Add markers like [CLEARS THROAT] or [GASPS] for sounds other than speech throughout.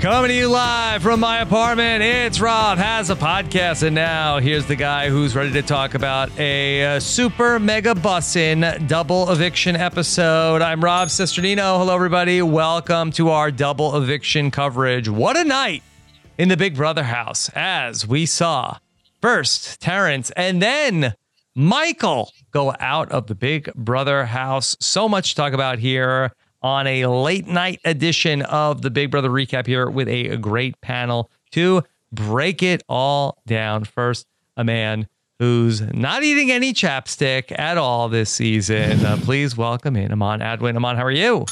Coming to you live from my apartment, it's Rob has a podcast, and now here's the guy who's ready to talk about a uh, super mega bussin double eviction episode. I'm Rob Cesternino. Hello, everybody. Welcome to our double eviction coverage. What a night in the Big Brother house as we saw first Terrance and then Michael go out of the Big Brother house. So much to talk about here on a late night edition of the Big Brother recap here with a great panel to break it all down. First, a man who's not eating any chapstick at all this season. Uh, please welcome in Amon Adwin. Amon, how are you?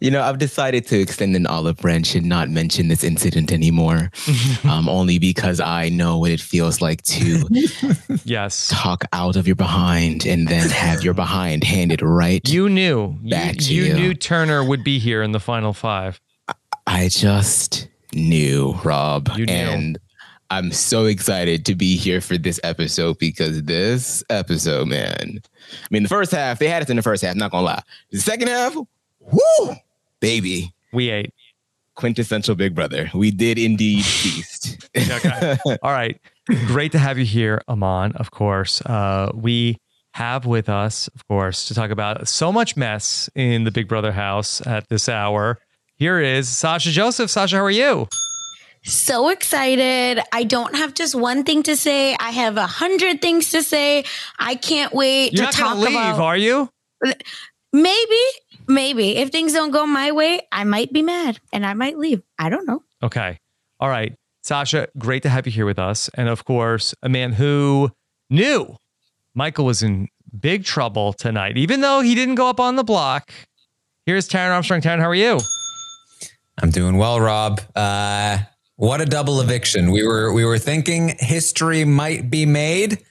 You know, I've decided to extend an olive branch and not mention this incident anymore, [LAUGHS] um, only because I know what it feels like to [LAUGHS] yes talk out of your behind and then have your behind handed right. You knew back you, to you you. knew Turner would be here in the final five. I just knew, Rob, You knew. and I'm so excited to be here for this episode because this episode, man. I mean, the first half they had us in the first half. Not gonna lie. The second half, whoo, baby. We ate. Quintessential Big Brother. We did indeed [LAUGHS] feast. Okay. [LAUGHS] All right. Great to have you here, Amon, of course. Uh, we have with us, of course, to talk about so much mess in the Big Brother house at this hour. Here is Sasha Joseph. Sasha, how are you? So excited. I don't have just one thing to say. I have a hundred things to say. I can't wait You're to not talk leave, about are you? maybe, maybe if things don't go my way, I might be mad and I might leave. I don't know. Okay. All right. Sasha, great to have you here with us. And of course, a man who knew Michael was in big trouble tonight, even though he didn't go up on the block. Here's Taran Armstrong. Taran, how are you? I'm doing well, Rob. Uh, what a double eviction. We were we were thinking history might be made,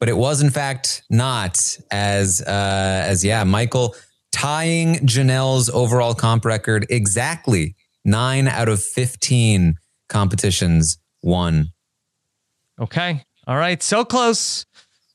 but it was in fact not. As uh, as yeah, Michael tying Janelle's overall comp record exactly nine out of fifteen competitions won. Okay. All right. So close,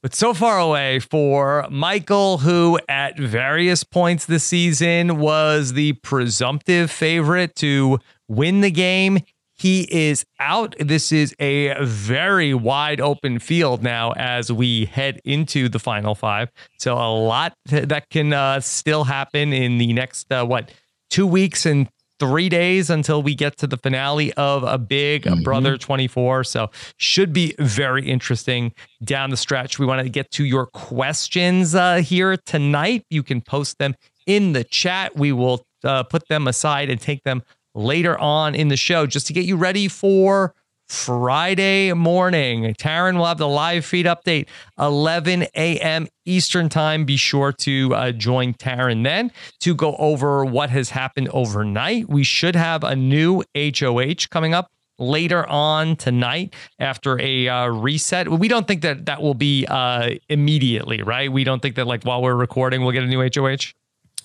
but so far away for Michael, who at various points this season was the presumptive favorite to win the game. He is out. This is a very wide open field now as we head into the final five. So a lot that can uh, still happen in the next, uh, what, two weeks and three days until we get to the finale of a Big Mhm. Brother 24. So should be very interesting down the stretch. We want to get to your questions uh, here tonight. You can post them in the chat. We will uh, put them aside and take them later on in the show just to get you ready for Friday morning. Taran will have the live feed update 11 a.m. Eastern time. Be sure to uh, join Taran then to go over what has happened overnight. We should have a new HOH coming up later on tonight after a uh, reset. We don't think that that will be uh, immediately, right? We don't think that like while we're recording, we'll get a new HOH.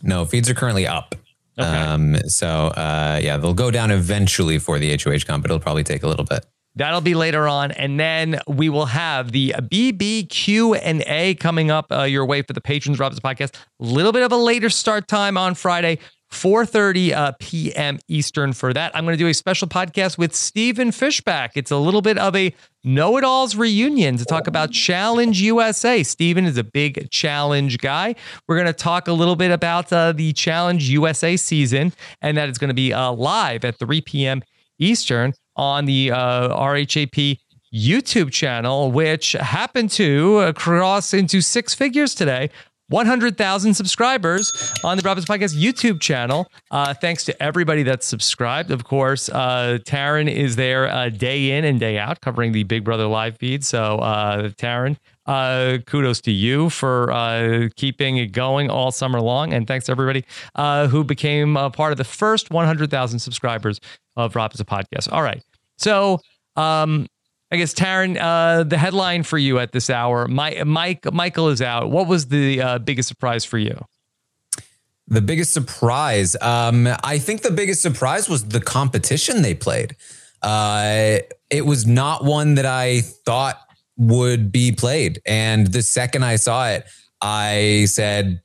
No, feeds are currently up. Um, so uh, yeah, they'll go down eventually for the HOH comp, but it'll probably take a little bit. That'll be later on, and then we will have the BBQ and A coming up uh, your way for the patrons Rob's podcast. A little bit of a later start time on Friday, 4:30 uh, p.m. Eastern for that. I'm going to do a special podcast with Stephen Fishback. It's a little bit of a know-it-alls reunion to talk about Challenge USA. Stephen is a big challenge guy. We're going to talk a little bit about uh, the Challenge USA season, and that is going to be uh, live at 3 p.m. Eastern on the uh, RHAP YouTube channel, which happened to uh, cross into six figures today. 100,000 subscribers on the Robbins Podcast YouTube channel. Uh, thanks to everybody that's subscribed. Of course, uh, Taran is there uh, day in and day out covering the Big Brother live feed. So, uh, Taran, uh, kudos to you for uh, keeping it going all summer long. And thanks to everybody uh, who became a part of the first 100,000 subscribers of Rob a podcast. All right. So, um, I guess Taran, uh, the headline for you at this hour, My, Mike, Michael is out. What was the uh, biggest surprise for you? The biggest surprise, um, I think the biggest surprise was the competition they played. Uh, it was not one that I thought would be played, and the second I saw it, I said,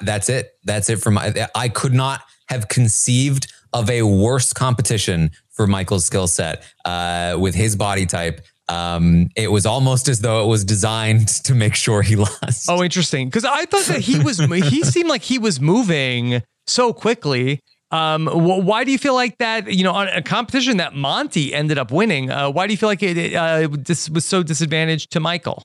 "That's it. That's it for my." I could not have conceived of a worse competition for Michael's skill set uh, with his body type. Um, it was almost as though it was designed [LAUGHS] to make sure he lost. Oh, interesting. Because I thought that he was, he seemed like he was moving so quickly. Um, wh- why do you feel like that? You know, on a competition that Monte ended up winning, uh, why do you feel like it uh, this was so disadvantaged to Michael?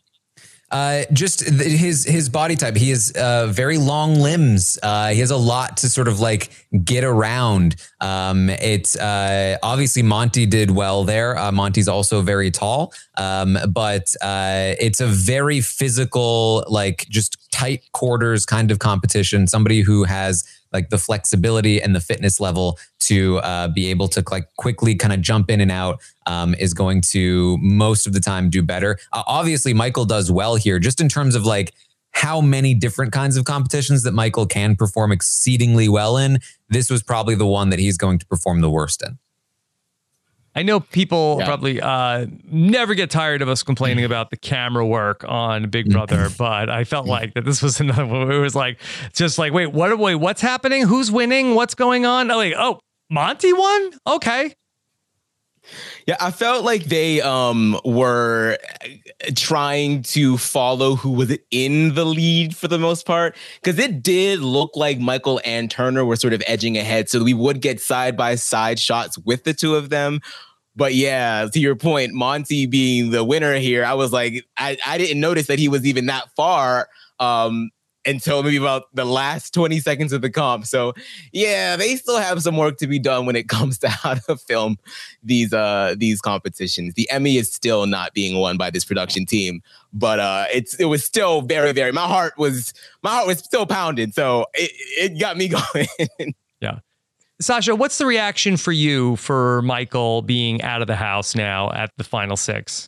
Uh, just his his body type. He has uh, very long limbs. Uh, he has a lot to sort of like get around. Um, it's uh, obviously Monte did well there. Uh, Monte's also very tall, um, but uh, it's a very physical, like just tight quarters kind of competition. Somebody who has like the flexibility and the fitness level to uh, be able to like quickly kind of jump in and out um, is going to most of the time do better. Uh, obviously, Michael does well here, just in terms of like how many different kinds of competitions that Michael can perform exceedingly well in. This was probably the one that he's going to perform the worst in. I know people probably uh, never get tired of us complaining about the camera work on Big Brother, but I felt like that this was [LAUGHS] another one. where It was like just like, wait, what? Wait, what's happening? Who's winning? What's going on? Oh, like, oh, Monte won. Okay, Yeah, I felt like they um were trying to follow who was in the lead for the most part because it did look like Michael and Turner were sort of edging ahead, so we would get side by side shots with the two of them. But yeah, to your point, Monte being the winner here, I was like, I, I didn't notice that he was even that far um until maybe about the last 20 seconds of the comp. So yeah, they still have some work to be done when it [LAUGHS] comes to how to film these uh these competitions. The Emmy is still not being won by this production team, but uh it's it was still very very my heart was my heart was still pounding. So it, it got me [LAUGHS] going. yeah. Sasha, what's the reaction for you for Michael being out of the house now at the final six?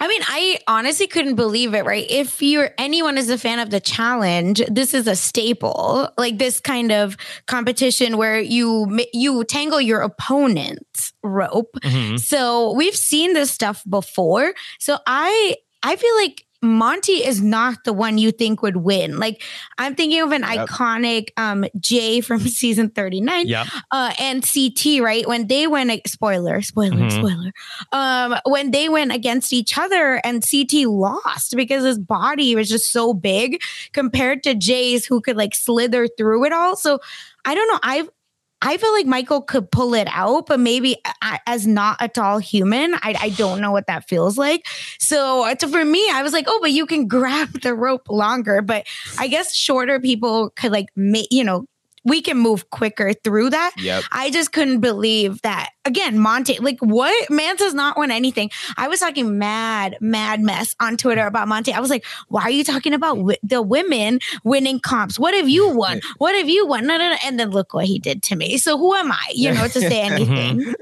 I mean, I honestly couldn't believe it, right? If you're anyone is a fan of the challenge, this is a staple. Like this kind of competition where you you tangle your opponent's rope. Mhm. So we've seen this stuff before. So I I feel like Monte is not the one you think would win. Like I'm thinking of an Yep. iconic um Jay from [LAUGHS] season 39 Yep. uh and CT, right? When they went spoiler, spoiler, Mhm. spoiler. Um when they went against each other and CT lost because his body was just so big compared to Jay's who could like slither through it all. So I don't know. I've I feel like Michael could pull it out, but maybe as not a tall human, I, I don't know what that feels like. So, uh, to, for me, I was like, oh, but you can [LAUGHS] grab the rope longer. But I guess shorter people could like you know, we can move quicker through that. Yep. I just couldn't believe that. Again, Monte, like what? Monte's not won anything. I was talking mad, mad mess on Twitter about Monte. I was like, why are you talking about wi- the women winning comps? What have you won? [LAUGHS] What have you won? No, no, no. And then look what he did to me. So who am I, you know, to say [LAUGHS] mm-hmm. anything?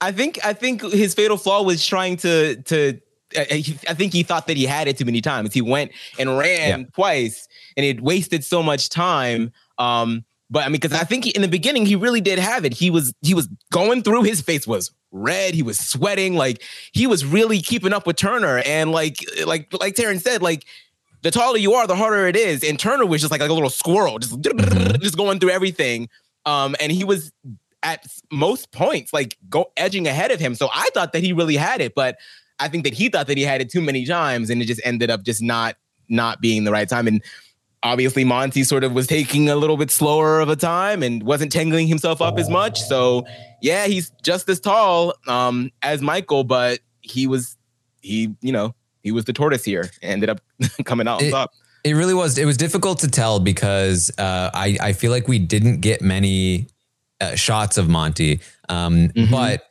I think I think his fatal flaw was trying to to. I I think he thought that he had it too many times. He went and ran twice, and it wasted so much time. Um, but I mean, because I think he, in the beginning he really did have it. He was he was going through. His face was red. He was sweating. Like he was really keeping up with Turner. And like like like Taran said, like the taller you are, the harder it is. And Turner was just like, like a little squirrel, just [LAUGHS] just going through everything. Um, and he was at most points like go edging ahead of him. So I thought that he really had it, but I think that he thought that he had it too many times, and it just ended up just not not being the right time. And obviously Monte sort of was taking a little bit slower of a time and wasn't tangling himself up as much. So yeah, he's just as tall um, as Michael, but he was he you know he was the tortoise here. Ended up [LAUGHS] coming out on It- top. It really was. It was difficult to tell because uh, I I feel like we didn't get many uh, shots of Monte, um, but.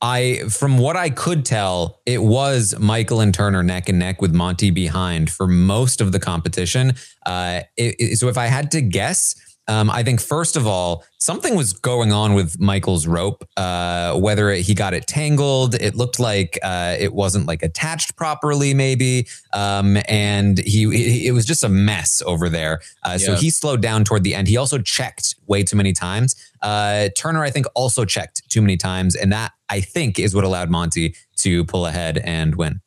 I, from what I could tell, it was Michael and Turner neck and neck with Monte behind for most of the competition. Uh, it- it- so if I had to guess, um, I think first of all, something was going on with Michael's rope. Uh, whether it, he got it tangled, it looked like uh, it wasn't like attached properly, maybe, um, and he, he it was just a mess over there. Uh, So he slowed down toward the end. He also checked way too many times. Uh, Turner, I think, also checked too many times, and that I think is what allowed Monte to pull ahead and win.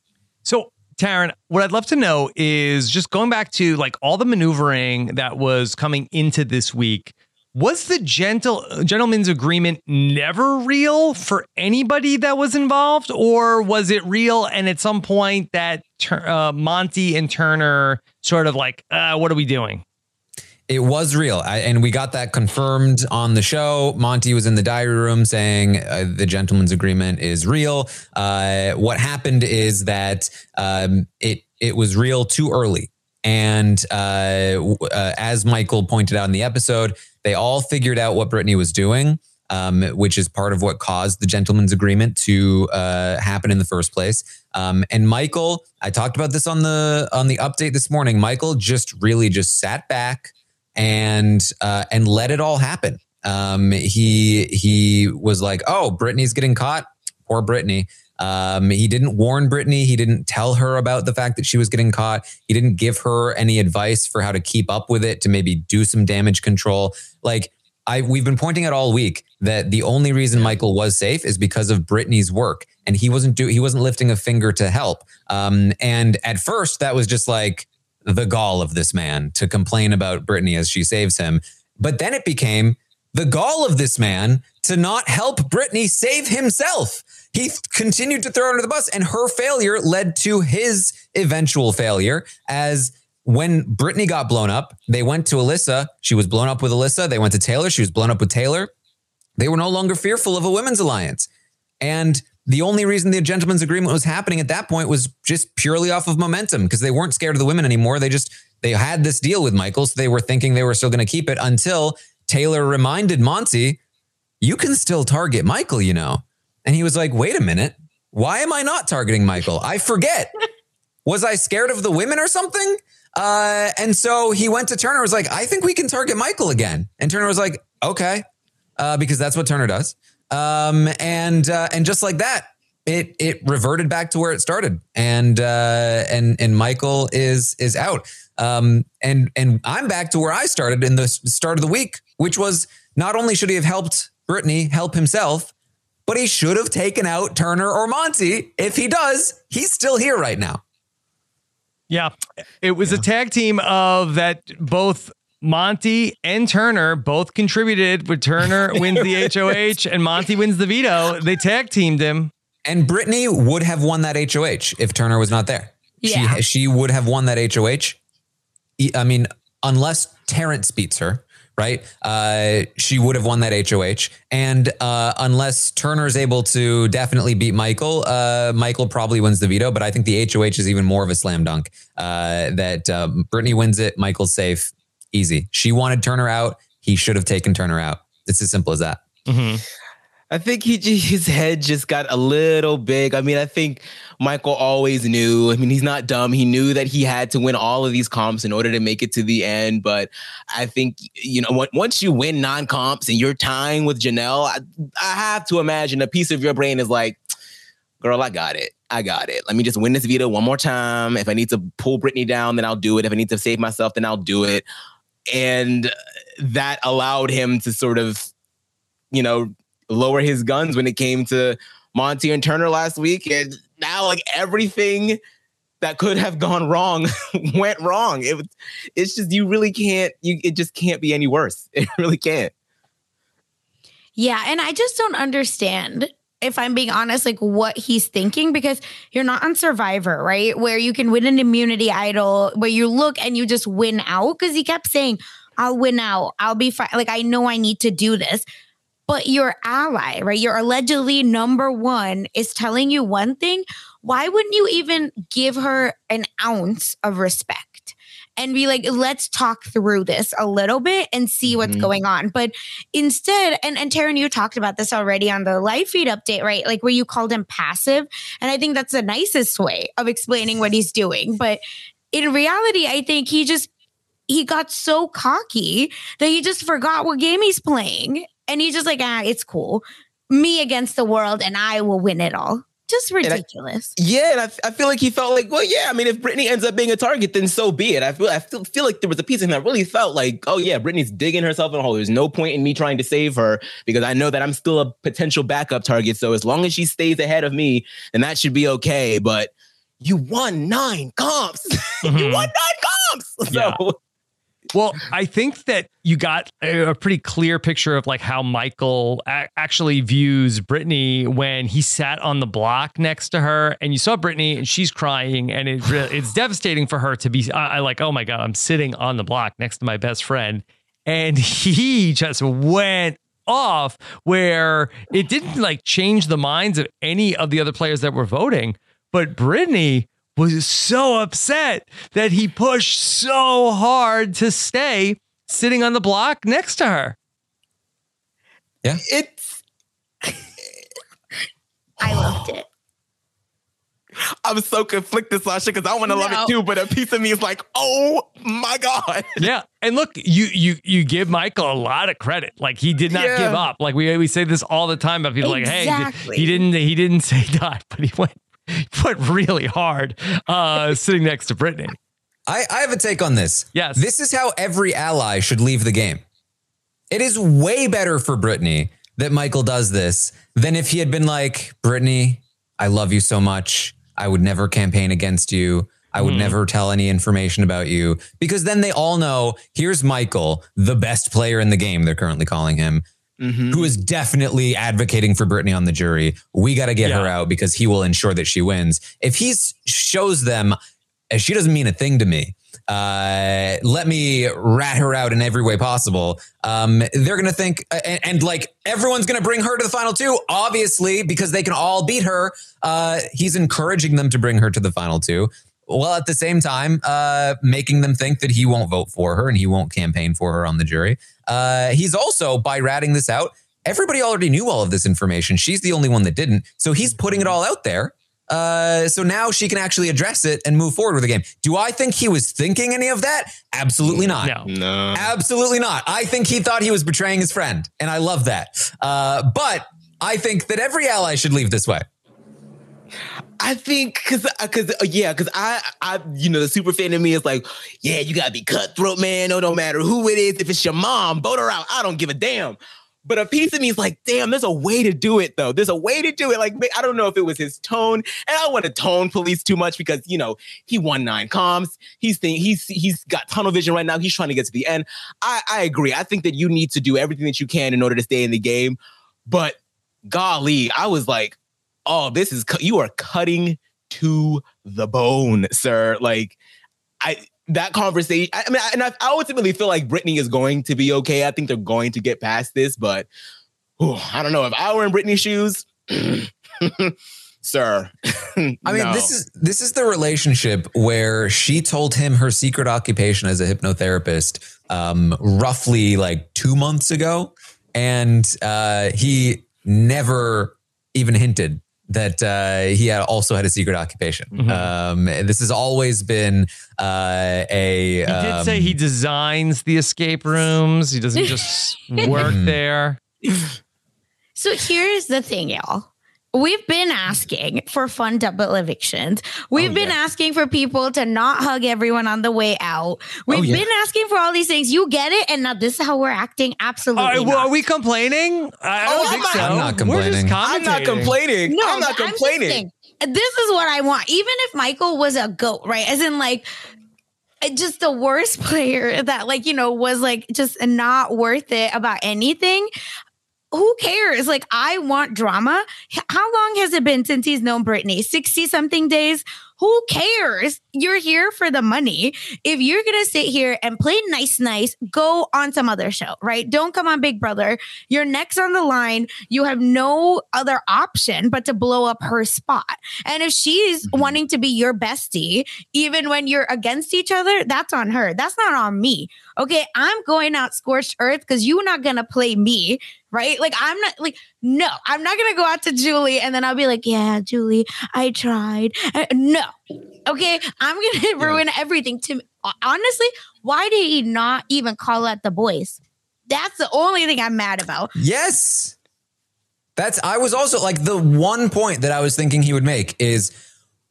So, Taran, what I'd love to know is just going back to like all the maneuvering that was coming into this week. Was the gentle gentleman's agreement never real for anybody that was involved, or was it real? And at some point, that uh, Monte and Turner sort of like, uh, what are we doing? It was real, I, and we got that confirmed on the show. Monte was in the diary room saying uh, the gentleman's agreement is real. Uh, what happened is that um, it it was real too early, and uh, uh, as Michael pointed out in the episode, they all figured out what Brittany was doing. Um, which is part of what caused the gentleman's agreement to uh, happen in the first place. Um, and Michael, I talked about this on the on the update this morning. Michael just really just sat back and uh, and let it all happen. Um, he he was like, "Oh, Brittany's getting caught. Poor Brittany." Um, he didn't warn Brittany. He didn't tell her about the fact that she was getting caught. He didn't give her any advice for how to keep up with it to maybe do some damage control. Like I, we've been pointing out all week that the only reason Michael was safe is because of Brittany's work, and he wasn't do he wasn't lifting a finger to help. Um, and at first, that was just like the gall of this man to complain about Brittany as she saves him. But then it became the gall of this man to not help Brittany save himself. He th- continued to throw her under the bus, and her failure led to his eventual failure. As when Brittany got blown up, they went to Alyssa. She was blown up with Alyssa. They went to Taylor. She was blown up with Taylor. They were no longer fearful of a women's alliance. And the only reason the gentleman's agreement was happening at that point was just purely off of momentum because they weren't scared of the women anymore. They just they had this deal with Michael, so they were thinking they were still going to keep it until Taylor reminded Monte, "You can still target Michael, you know." And he was like, "Wait a minute, why am I not targeting Michael? I forget. was I scared of the women or something?" Uh, and so he went to Turner. Was like, "I think we can target Michael again." And Turner was like, "Okay," uh, because that's what Turner does. Um, and uh, and just like that, it it reverted back to where it started, and uh, and and Michael is is out. Um, and and I'm back to where I started in the start of the week, which was not only should he have helped Brittany help himself, but he should have taken out Turner or Monte. If he does, he's still here right now. Yeah, it was a tag team of that both Monte and Turner both contributed. But Turner [LAUGHS] wins the HOH and Monte wins the veto. They tag teamed him. And Brittany would have won that HOH if Turner was not there. Yeah. She she would have won that HOH. I mean, unless Terrance beats her, right? Uh, she would have won that HOH. And uh, unless Turner is able to definitely beat Michael, uh, Michael probably wins the veto. But I think the HOH is even more of a slam dunk. Uh, that um, Brittany wins it, Michael's safe, easy. She wanted Turner out. He should have taken Turner out. It's as simple as that. Mm-hmm. I think he [LAUGHS] his head just got a little big. I mean, I think Michael always knew. I mean, he's not dumb. He knew that he had to win all of these comps in order to make it to the end. But I think you know, once you win non comps and you're tying with Janelle, I, I have to imagine a piece of your brain is like, "Girl, I got it. I got it. Let me just win this veto one more time. If I need to pull Brittany down, then I'll do it. If I need to save myself, then I'll do it." And that allowed him to sort of, you know, lower his guns when it came to Monte and Turner last week. And now, like everything that could have gone wrong [LAUGHS] went wrong. It it's just you really can't. You it just can't be any worse. [LAUGHS] It really can't. Yeah, and I just don't understand if I'm being honest, like what he's thinking, because you're not on Survivor, right? Where you can win an immunity idol, where you look and you just win out. Because he kept saying, I'll win out. I'll be fine. Like, I know I need to do this but your ally, right? Your allegedly number one is telling you one thing. Why wouldn't you even give her an ounce of respect? And be like, let's talk through this a little bit and see what's mm-hmm. going on. But instead, and, and Taran, you talked about this already on the live feed update, right? Like where you called him passive. And I think that's the nicest way of explaining what he's doing. But in reality, I think he just he got so cocky that he just forgot what game he's playing. And he's just like, ah, it's cool. Me against the world, and I will win it all. Just ridiculous. And I, yeah, and I, I feel like he felt like, well, yeah. I mean, if Brittany ends up being a target, then so be it. I feel I feel, feel like there was a piece of him that really felt like, oh yeah, Brittany's digging herself in a hole. There's no point in me trying to save her because I know that I'm still a potential backup target. So as long as she stays ahead of me, then that should be okay. But you won nine comps. [LAUGHS] Mm-hmm. you won nine comps. [LAUGHS] Yeah. Well, I think that you got a, pretty clear picture of like how Michael a- actually views Brittany when he sat on the block next to her, and you saw Brittany and she's crying, and it it's [SIGHS] devastating for her to be. I, I like, oh my god, I'm sitting on the block next to my best friend, and he just went off where it didn't like change the minds of any of the other players that were voting, but Brittany was so upset that he pushed so hard to stay sitting on the block next to her. Yeah. It's I loved it. I'm so conflicted, Sasha, because I want to no. love it too, but a piece of me is like, oh my God. [LAUGHS] Yeah. And look, you you you give Michael a lot of credit. Like he did not yeah. give up. Like we we say this all the time about people exactly. like, hey, he didn't he didn't [LAUGHS] say die, but he went [LAUGHS] put really hard uh, sitting next to Brittany. I, I have a take on this. Yes. This is how every ally should leave the game. It is way better for Brittany that Michael does this than if he had been like, Brittany, I love you so much. I would never campaign against you. I would mm. never tell any information about you because then they all know here's Michael, the best player in the game, they're currently calling him, mm-hmm. who is definitely advocating for Brittany on the jury. We got to get yeah. her out because he will ensure that she wins. If he shows them, she doesn't mean a thing to me. Uh, let me rat her out in every way possible. Um, they're going to think, and, and, like everyone's going to bring her to the final two, obviously, because they can all beat her. Uh, he's encouraging them to bring her to the final two while at the same time uh, making them think that he won't vote for her and he won't campaign for her on the jury. Uh, he's also, by ratting this out, everybody already knew all of this information. She's the only one that didn't. So he's putting it all out there. Uh, so now she can actually address it and move forward with the game. Do I think he was thinking any of that? Absolutely not. No. no. Absolutely not. I think he thought he was betraying his friend. And I love that. Uh, but I think that every ally should leave this way. I think because because uh, uh, yeah because I I you know the super fan of me is like yeah you gotta be cutthroat man. No no matter who it is if it's your mom vote her out. I don't give a damn. But a piece of me is like damn there's a way to do it though. There's a way to do it. Like I don't know if it was his tone. And I don't want to tone police too much because you know he won nine comms. he's think he's he's got tunnel vision right now. He's trying to get to the end. I I agree. I think that you need to do everything that you can in order to stay in the game. But golly I was like oh, this is you are cutting to the bone, sir. Like I that conversation. I mean, I, and I, ultimately feel like Brittany is going to be okay. I think they're going to get past this, but whew, I don't know if I were in Brittany's shoes, [CLEARS THROAT] sir. [LAUGHS] I mean, this is this is the relationship where she told him her secret occupation as a hypnotherapist um, roughly like two months ago, and uh, he never even hinted that uh, he had also had a secret occupation. Mm-hmm. Um, this has always been uh, a. He did say he designs the escape rooms. He doesn't [LAUGHS] just work there. So here's the thing, y'all. We've been asking for fun double evictions. We've oh, been asking for people to not hug everyone on the way out. We've oh, yeah. been asking for all these things. You get it, and now this is how we're acting. Absolutely. All right, well, not. are we complaining? I I don't Oh, think I'm so. not- I'm not We're just complaining. I'm not complaining. No, I'm not but just complaining. saying, this is what I want. Even if Michael was a goat, right? As in, like, just the worst [LAUGHS] player that, like, you know, was like just not worth it about anything. Who cares? Like, I want drama. How long has it been since he's known Brittany? 60 something days? Who cares? You're here for the money. If you're going to sit here and play nice, nice, go on some other show, right? Don't come on Big Brother. Your neck's on the line. You have no other option but to blow up her spot. And if she's mm-hmm. wanting to be your bestie, even when you're against each other, that's on her. That's not on me. Okay. I'm going out scorched earth because you're not going to play me, right? Like, I'm not, like, no, I'm not going to go out to Julie and then I'll be like, yeah, Julie, I tried. Uh, no. Okay. I'm going [LAUGHS] to ruin everything. To honestly, why did he not even call out the boys? That's the only thing I'm mad about. Yes. That's I was also like the one point that I was thinking he would make is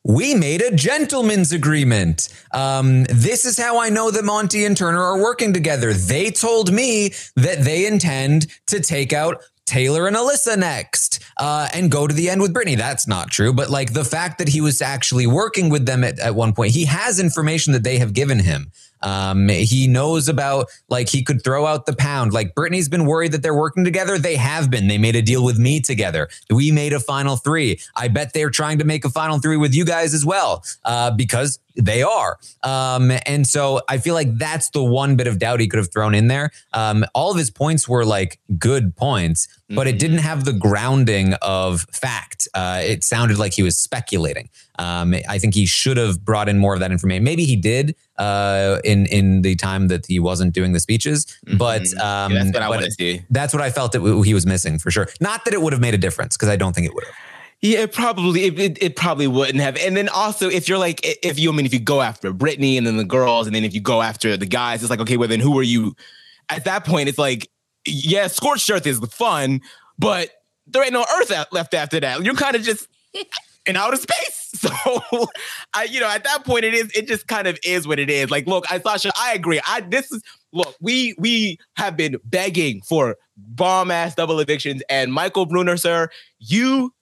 we made a gentleman's agreement. Um, this is how I know that Monte and Turner are working together. They told me that they intend to take out Taylor and Alyssa next uh, and go to the end with Brittany. That's not true. But like the fact that he was actually working with them at, at one point, he has information that they have given him. Um, he knows about like he could throw out the pound. Like Brittany's been worried that they're working together. They have been. They made a deal with me together. We made a final three. I bet they're trying to make a final three with you guys as well, uh, because they are. Um, and so I feel like that's the one bit of doubt he could have thrown in there. Um, all of his points were like good points, but it didn't have the grounding of fact. Uh, it sounded like he was speculating. Um, I think he should have brought in more of that information. Maybe he did uh, in in the time that he wasn't doing the speeches, but um, Yeah, that's what I wanna see. That's what I felt that he was missing for sure. Not that it would have made a difference because I don't think it would have. Yeah, it probably it, it, it probably wouldn't have. And then also, if you're like, if you I mean, if you go after Brittany and then the girls, and then if you go after the guys, it's like, okay, well then who are you? At that point, it's like, yeah, scorched earth is the fun, but there ain't no earth left after that. You're kind of just [LAUGHS] in outer space. [LAUGHS] So, I, you know, at that point, it is. It just kind of is what it is. Like, look, I Sasha, I agree. I this is look. We we have been begging for bomb ass double evictions, and Michael Bruner, sir, you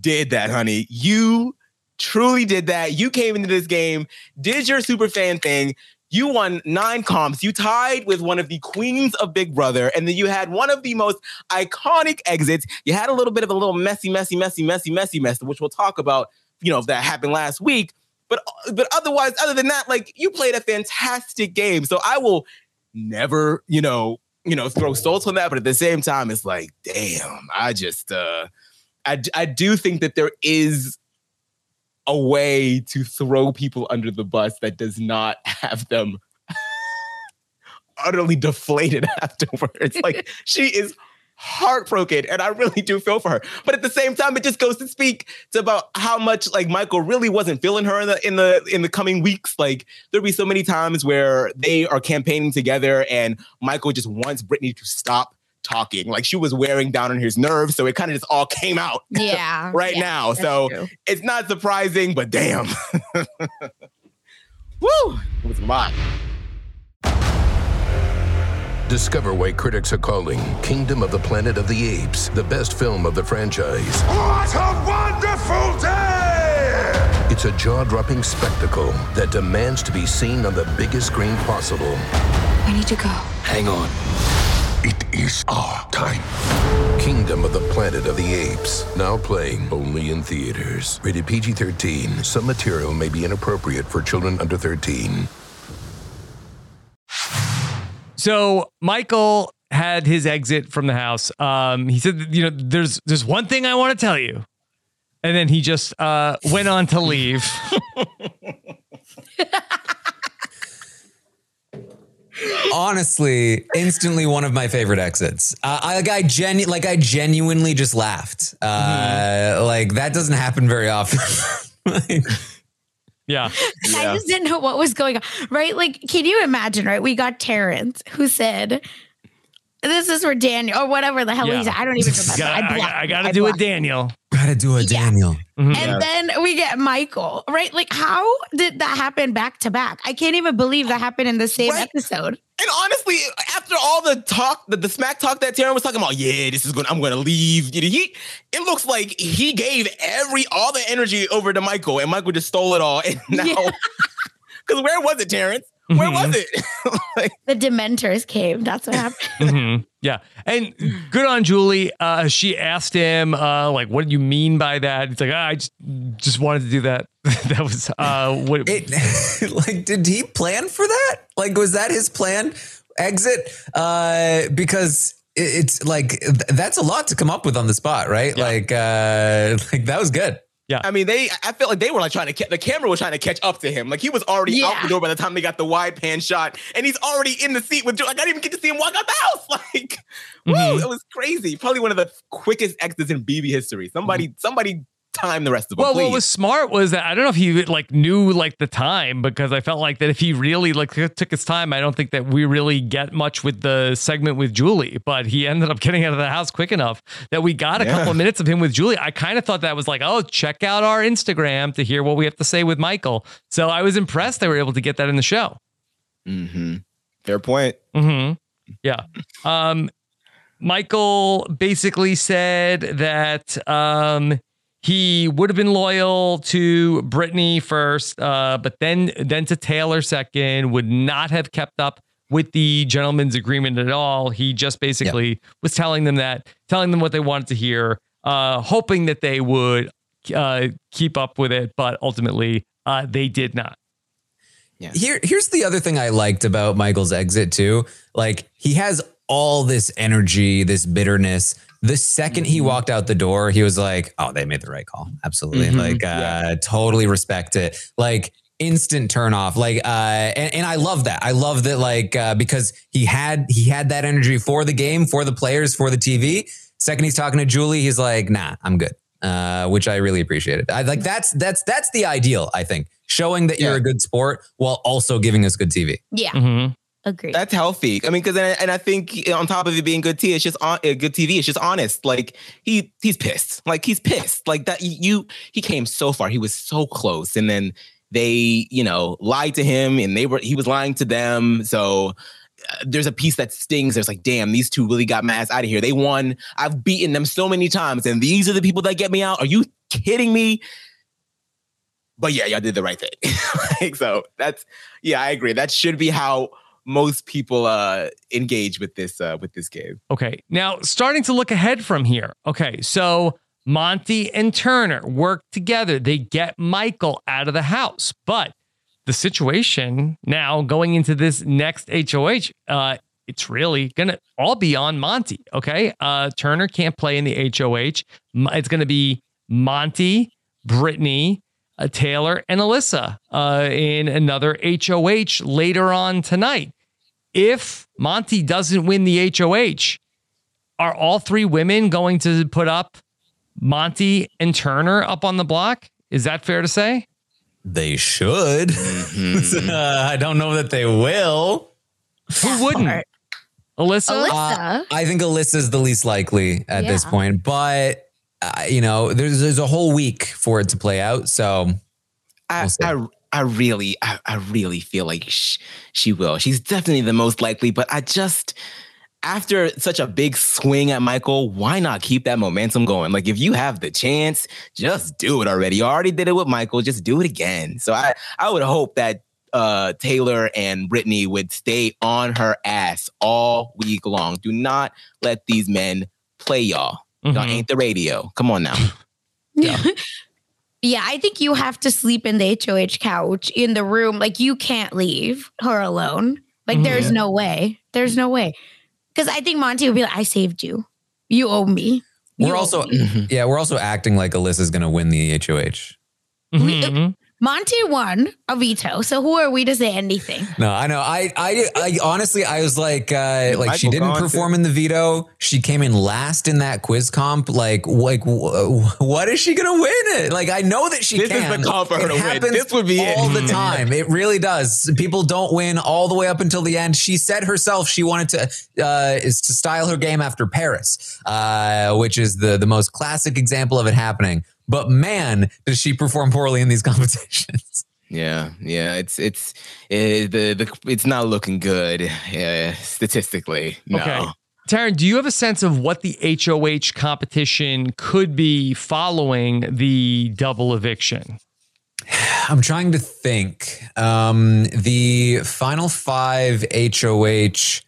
did that, honey. You truly did that. You came into this game, did your super fan thing. You won nine comps. You tied with one of the queens of Big Brother, and then you had one of the most iconic exits. You had a little bit of a little messy, messy, messy, messy, messy mess, which we'll talk about. You know, if that happened last week. But but otherwise, other than that, like you played a fantastic game. So I will never, you know, you know, throw salt on that. But at the same time, it's like, damn, I just uh I, I do think that there is a way to throw people under the bus that does not [LAUGHS] have them utterly deflated [LAUGHS] afterwards. Like she is heartbroken and I really do feel for her. But at the same time, it just goes to speak to about how much like Michael really wasn't feeling her in the in the in the coming weeks. Like there'll be so many times where they are campaigning together and Michael just wants Brittany to stop talking. Like she was wearing down on his nerves. So it kind of just all came out [LAUGHS] Yeah. right yeah, now. So true. it's not surprising, but damn. [LAUGHS] Woo! It was a lot. Discover why critics are calling Kingdom of the Planet of the Apes the best film of the franchise. What a wonderful day! It's a jaw dropping spectacle that demands to be seen on the biggest screen possible. I need to go. Hang on. It is our time. Kingdom of the Planet of the Apes. Now playing only in theaters. Rated PG 13. Some material may be inappropriate for children under 13. So Michael had his exit from the house. Um, he said, you know, there's there's one thing I want to tell you, and then he just uh, went on to leave. [LAUGHS] Honestly, instantly one of my favorite exits. Uh, I like I genu- like I genuinely just laughed. Uh, Like that doesn't happen very often. [LAUGHS] yeah. I just didn't know what was going on. Right? Like, can you imagine, right? We got Terrance who said, This is for Daniel or whatever the hell Yeah. he's I don't even remember. [LAUGHS] Gotta- I, blocked I gotta I do a blocked him. Daniel. Gotta do a Daniel. Mm-hmm. And then we get Michael, right? Like, how did that happen back to back? I can't even believe that happened in the same episode. And honestly, after all the talk, the, the smack talk that Taran was talking about, yeah, this is going. I'm going to leave. You know, He, it looks like he gave every all the energy over to Michael, and Michael just stole it all. [LAUGHS] And now, because [LAUGHS] where was it, Terrance? Where was it? [LAUGHS] The Dementors came. That's what happened. [LAUGHS] Mhm. Yeah. And good on Julie. Uh, she asked him, uh, like, what do you mean by that? It's like, ah, I just, just wanted to do that. [LAUGHS] that was uh, what like, did he plan for that? Like, was that his plan? Exit? Uh, because it's like that's a lot to come up with on the spot, right? Like, uh, like that was good. Yeah. I mean, they. I felt like they were like trying to. Ca- the camera was trying to catch up to him. Like he was already out the door by the time they got the wide pan shot, and he's already in the seat with. Joe. Like I didn't even get to see him walk out the house. [LAUGHS] Like, woo! Mm-hmm. It was crazy. Probably one of the quickest exits in BB history. Somebody, somebody, time the rest of them. Well, please. what was smart was that I don't know if he like knew like the time because I felt like that if he really like took his time, I don't think that we really get much with the segment with Julie. But he ended up [LAUGHS] getting out of the house quick enough that we got a Yeah. couple of minutes of him with Julie. I kind of thought that was like, oh, check out our Instagram to hear what we have to say with Michael. So I was impressed they were able to get that in the show. Mm-hmm. Fair point. Mm-hmm. Yeah. Um, Michael basically said that um, he would have been loyal to Brittany first, uh, but then then to Taylor second. Would not have kept up with the gentleman's agreement at all. He just basically was telling them that, telling them what they wanted to hear, uh, hoping that they would uh, keep up with it, but ultimately uh, they did not. Yeah. Here, here's the other thing I liked about Michael's exit too. Like he has all this energy, this bitterness. The 2nd he walked out the door, he was like, "Oh, they made the right call. Absolutely. Mhm. Like, uh, totally respect it. Like." instant turn off like uh and, and i love that i love that like uh because he had he had that energy for the game for the players for the tv second he's talking to julie he's like nah i'm good uh which i really appreciated i like that's that's that's the ideal i think showing that you're a good sport while also giving us good tv Yeah. Mm-hmm. Agreed. That's healthy. I mean, because and I think on top of it being good tea, it's just on uh, good TV. It's just honest. Like he he's pissed. Like he's pissed. Like that. You he came so far. He was so close, and then they you know lied to him, and they were he was lying to them. So uh, there's a piece that stings. There's like, damn, these two really got my ass out of here. They won. I've beaten them so many times, and these are the people that get me out. Are you kidding me? But yeah, y'all did the right thing. [LAUGHS] like, so that's yeah, I agree. That should be how most people uh engage with this uh with this game. Okay. Now, starting to look ahead from here. Okay. So Monte and Turner work together. They get Michael out of the house. But the situation now going into this next HOH, uh, it's really to all be on Monte. Okay. Uh, Turner can't play in the HOH. It's to be Monte, Brittany, uh, Taylor, and Alyssa uh, in another HOH later on tonight. If Monte doesn't win the HOH, are all three women going to put up Monte and Turner up on the block? Is that fair to say? They should. [LAUGHS] Uh, I don't know that they will. Who wouldn't? Alyssa? Uh, I think Alyssa's the least likely at this point, but uh, you know, there's there's a whole week for it to play out. So I I, I really I, I really feel like sh- she will. She's definitely the most likely, but I just after such a big swing at Michael, why not keep that momentum going? Like if you have the chance, just do it already. You already did it with Michael, just do it again. So I I would hope that uh, Taylor and Brittany would stay on her ass all week long. Do not let these men play y'all. Y'all Mhm. ain't the radio. Come on now. [LAUGHS] Yeah, I think you have to sleep in the HOH couch in the room. Like you can't leave her alone. Like, Mm-hmm. there's no way. There's no way. Because I think Monte would be like, I saved you. You owe me. You We're owe also me." yeah, we're also acting like Alyssa's gonna win the HOH. Mm-hmm. Monte won a veto. So who are we to say anything? No, I know. I, I, I honestly, I was like, uh, like she didn't gone perform in the veto. She came in last in that quiz comp. Like, like, wh- what is she gonna win it? Like, I know that she This is can. the comp for her It to win. This would be it. all the time. It really does. People don't win all the way up until the end. She said herself she wanted to uh, is to style her game after Paris, uh, which is the the most classic example of it happening. But man, does she perform poorly in these [LAUGHS] competitions? Yeah, yeah, it's it's it, the the it's not looking good uh, statistically. No. Okay. Taran, do you have a sense of what the HOH competition could be following the double eviction? I'm trying to think. Um, the final five HOH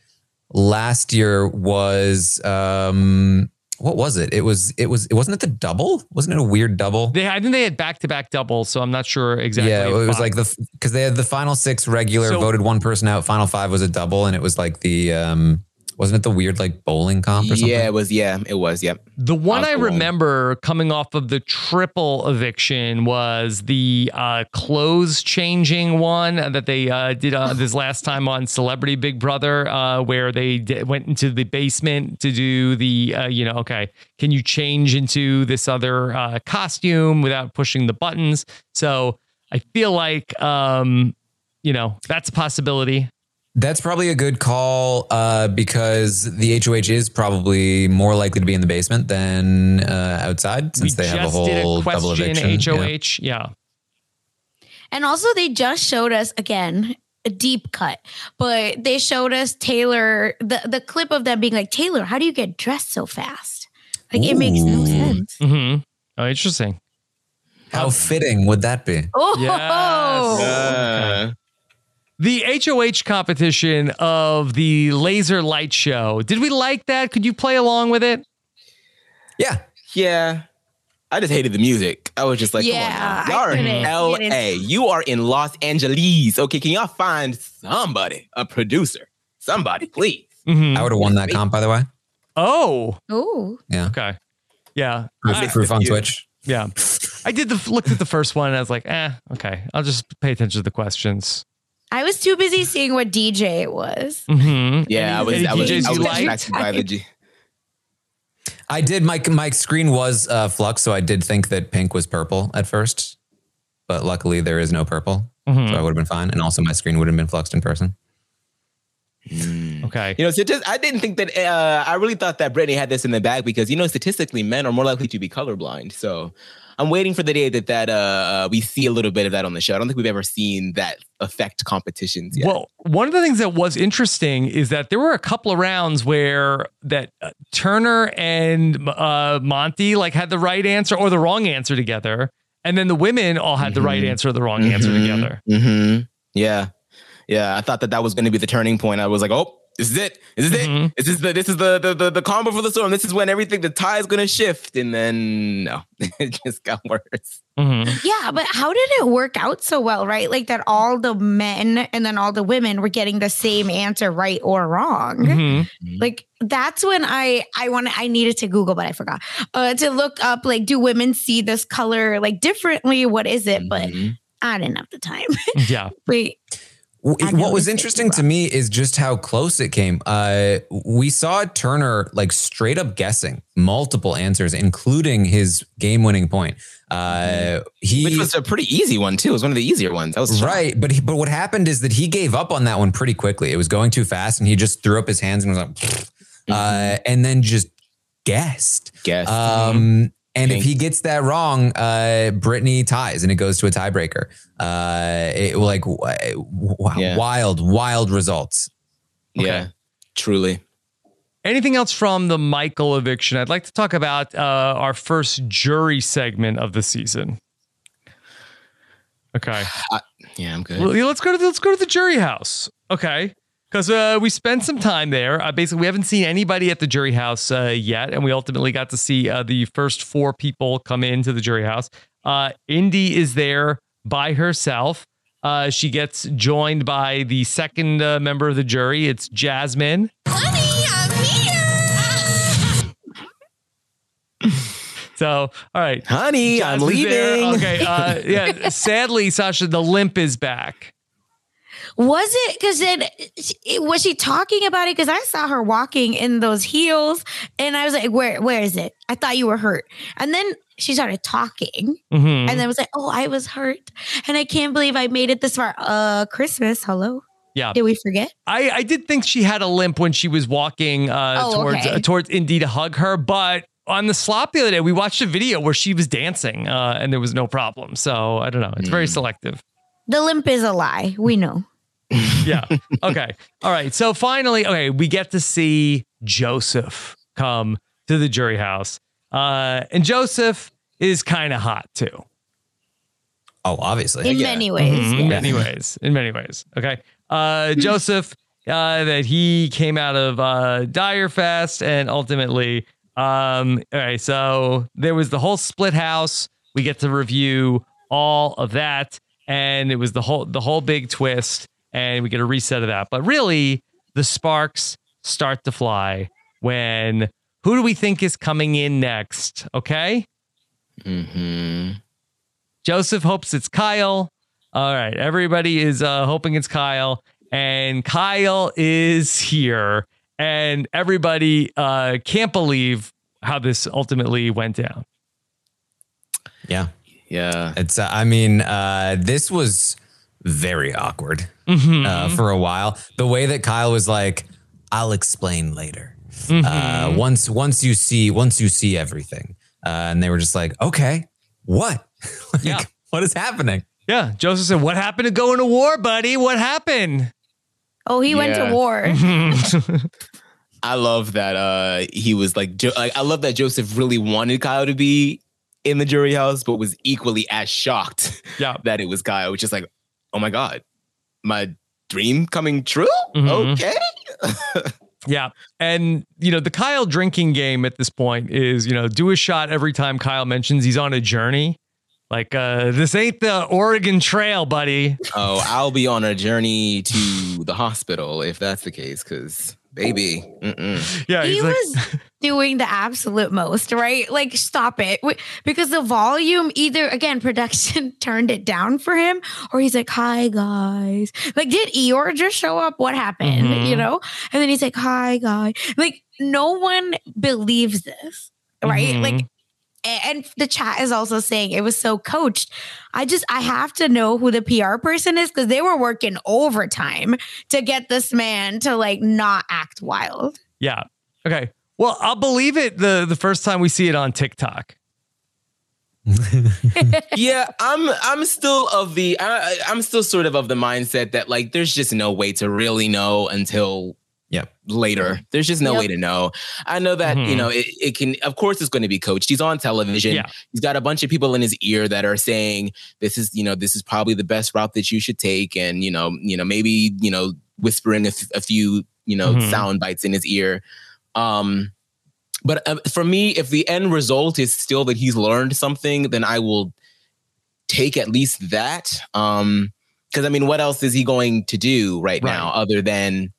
last year was um, what was it? It was it was it wasn't it the double? Wasn't it a weird double? They, I think they had back to back doubles, so I'm not sure exactly. yeah, it was Five. like the because they had the final six regular So- voted one person out. Final five was a double, and it was like the um, wasn't it the weird like bowling comp or something? Yeah, it was. Yeah, it was. Yep. The one I Oscar won. remember coming off of the triple eviction was the uh, clothes changing one that they uh, did uh, this last time on Celebrity Big Brother, uh, where they di- went into the basement to do the, uh, you know, okay, can you change into this other uh, costume without pushing the buttons? So I feel like, um, you know, that's a possibility. That's probably a good call uh, because the HOH is probably more likely to be in the basement than uh, outside since we they have a whole did a double question eviction. HOH. yeah. And also, they just showed us again a deep cut, but they showed us Taylor the the clip of them being like, Taylor, how do you get dressed so fast? Like it makes no sense. Mm-hmm. Oh, interesting. How fitting would that be? Oh, Yes. The HOH competition of the laser light show. Did we like that? Could you play along with it? Yeah. Yeah. I just hated the music. I was just like, Yeah, come on, y'all are in LA. You are in Los Angeles. Okay, can y'all find somebody, a producer, somebody, please? I would have won that comp, by the way. Oh. Oh. Yeah. Okay. Yeah. Proof, I- proof on Twitch. Yeah. I did the looked at the first one and I was like, eh, okay. I'll just pay attention to the questions. I was too busy seeing what DJ it was. Mm-hmm. Yeah, I was, Any I was, DJs I was distracted by the G. I did. My my screen was uh, flux, so I did think that pink was purple at first, but luckily there is no purple, Mhm. so I would have been fine. And also, my screen would have been fluxed in person. Okay. You know, so just, I didn't think that. Uh, I really thought that Brittany had this in the bag because you know, statistically, men are more likely to be colorblind. So I'm waiting for the day that that uh, we see a little bit of that on the show. I don't think we've ever seen that affect competitions yet. Well, one of the things that was interesting is that there were a couple of rounds where that uh, Turner and uh, Monte like had the right answer or the wrong answer together, and then the women all had the right answer or the wrong answer together. hmm Yeah, yeah. I thought that that was going to be the turning point. I was like, oh, this is it. This is it. This is the this is the the the, the combo for the storm. This is when everything the tie is going to shift, and then no, [LAUGHS] it just got worse. Yeah, but how did it work out so well, right? Like that all the men and then all the women were getting the same answer, right or wrong. Mm-hmm. Like that's when I I wanted I needed to Google, but I forgot uh, to look up. Like, do women see this color like differently? What is it? But I didn't have the time. Yeah. [LAUGHS] Wait, W- I What was interesting to me is just how close it came. Uh, we saw Turner like straight up guessing multiple answers, including his game winning point. Uh, he Which was a pretty easy one too. It was one of the easier ones. That was right, but he, but what happened is that he gave up on that one pretty quickly. It was going too fast, and he just threw up his hands and was like, [LAUGHS] uh, and then just guessed. Guessed. Um, and if he gets that wrong, uh, Brittany ties, and it goes to a tiebreaker. Uh, it like w- w- Yeah. wild, wild results. Yeah, truly. Anything else from the Michael eviction? I'd like to talk about uh, our first jury segment of the season. Okay. yeah, I'm good. Well, let's go to the, let's go to the jury house. Okay. Because uh, we spent some time there. Uh, basically, we haven't seen anybody at the jury house uh, yet, and we ultimately got to see uh, the first four people come into the jury house. Uh, Indy is there by herself. Uh, she gets joined by the second uh, member of the jury. It's Jasmine. Honey amia [LAUGHS] so, all right, Honey, I'm Jasmine's there. leaving. Okay, uh, yeah. Sadly, Sasha, the limp is back. Was it because then was she talking about it? Because I saw her walking in those heels, and I was like, "Where, where is it? I thought you were hurt." And then she started talking, Mhm. and then was like, "Oh, I was hurt, and I can't believe I made it this far." Uh, Christmas, hello. Yeah. Did we forget? I, I did think she had a limp when she was walking uh, Oh, towards okay. uh, towards Indy to hug her, but on the slop the other day, we watched a video where she was dancing uh, and there was no problem. So I don't know. It's Hmm. very selective. The limp is a lie. We know. Yeah. Okay. All right. So finally, okay, we get to see Joseph come to the jury house, uh, and Joseph is kind of hot too. Oh, obviously. In many ways. Mhm, In many ways. In many ways. Okay. Uh, [LAUGHS] Joseph, uh, that he came out of uh, Dyre Fest and ultimately, um, all right. So there was the whole split house. We get to review all of that, and it was the whole the whole big twist, and we get a reset of that. But really, the sparks start to fly when who do we think is coming in next? Okay. Mm-hmm. Joseph hopes it's Kyle. All right. Everybody is uh, hoping it's Kyle. And Kyle is here. And everybody uh, can't believe how this ultimately went down. Yeah. Yeah. It's, uh, I mean, uh, this was very awkward Mhm. uh, for a while. The way that Kyle was like, I'll explain later. Uh, Mhm. once, once you see, once you see everything. Uh, and they were just like, okay, what? [LAUGHS] Like, Yeah. What is happening? Yeah. Joseph said, What happened to going to war, buddy? What happened? Oh, he went to war. [LAUGHS] I love that uh he was like, jo- like I love that Joseph really wanted Kyle to be in the jury house, but was equally as shocked Yeah. [LAUGHS] that it was Kyle, which is like, oh my god, my dream coming true. Mhm. Okay, [LAUGHS] Yeah. And, you know, the Kyle drinking game at this point is, you know, do a shot every time Kyle mentions he's on a journey. Like, uh, this ain't the Oregon Trail, buddy. oh, I'll be on a journey to the hospital if that's the case, because baby, mm-mm. Yeah. he like, was [LAUGHS] doing the absolute most, right? Like, stop it. Because the volume, either again, production [LAUGHS] turned it down for him, or he's like, Hi, guys. Like, did Eeyore just show up? What happened? Mhm. You know? And then he's like, Hi, guy. Like, no one believes this, right? Mhm. Like, a- and the chat is also saying it was so coached. I just I have to know who the PR person is because they were working overtime to get this man to like not act wild. yeah. Okay. Well, I'll believe it the, the first time we see it on TikTok. [LAUGHS] yeah, I'm I'm still of the I, I'm still sort of of the mindset that like there's just no way to really know until Yep. later. There's just no Yep. way to know. I know that you Mhm. know it, it can. Of course, it's going to be coached. He's on television. Yeah. He's got a bunch of people in his ear that are saying this is you know this is probably the best route that you should take, and you know you know maybe you know whispering a, f- a few you know Mhm. sound bites in his ear. Um, but uh, for me, if the end result is still that he's learned something, then I will take at least that. Um, because I mean, what else is he going to do right, Right. now other than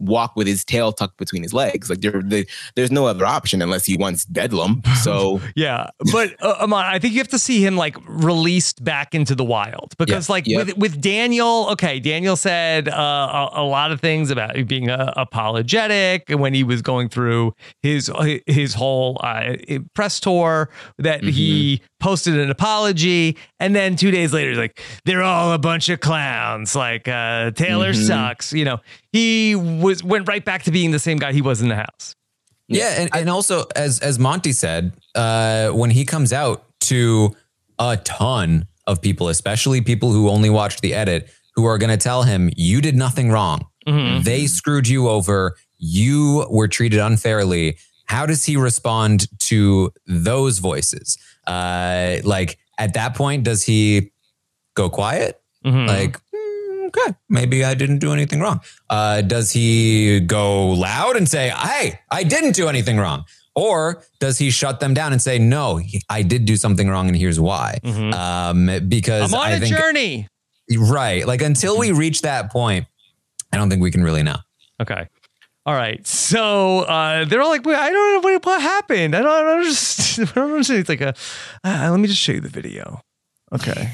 walk with his tail tucked between his legs? Like there, there- there's no other option unless he wants bedlam. So [LAUGHS] Yeah, but uh, Amon, I think you have to see him like released back into the wild because, like, Yeah. with with Daniel, okay, Daniel said uh, a, a lot of things about being uh, apologetic when he was going through his his whole uh, press tour. That he posted an apology, and then two days later, he's like, "They're all a bunch of clowns." Like uh, Taylor Mhm. sucks. You know, he was went right back to being the same guy he was in the house. Yeah, and, and also as as Monte said, uh, when he comes out to a ton of people, especially people who only watched the edit, who are going to tell him you did nothing wrong, Mhm. they screwed you over, you were treated unfairly. How does he respond to those voices? Uh, like at that point, does he go quiet? Mhm. Like, "Hmm, okay, maybe I didn't do anything wrong. Uh, does he go loud and say, hey, I didn't do anything wrong? Or does he shut them down and say, no, I did do something wrong and here's why? Mhm. Um, because I'm on I a think, journey. Right. Like until we reach that point, I don't think we can really know. Okay. All right. So uh, they're all like, "Wait, I don't know what, what happened. I don't, I don't understand. [LAUGHS] I don't understand. It's like a, uh, let me just show you the video. Okay.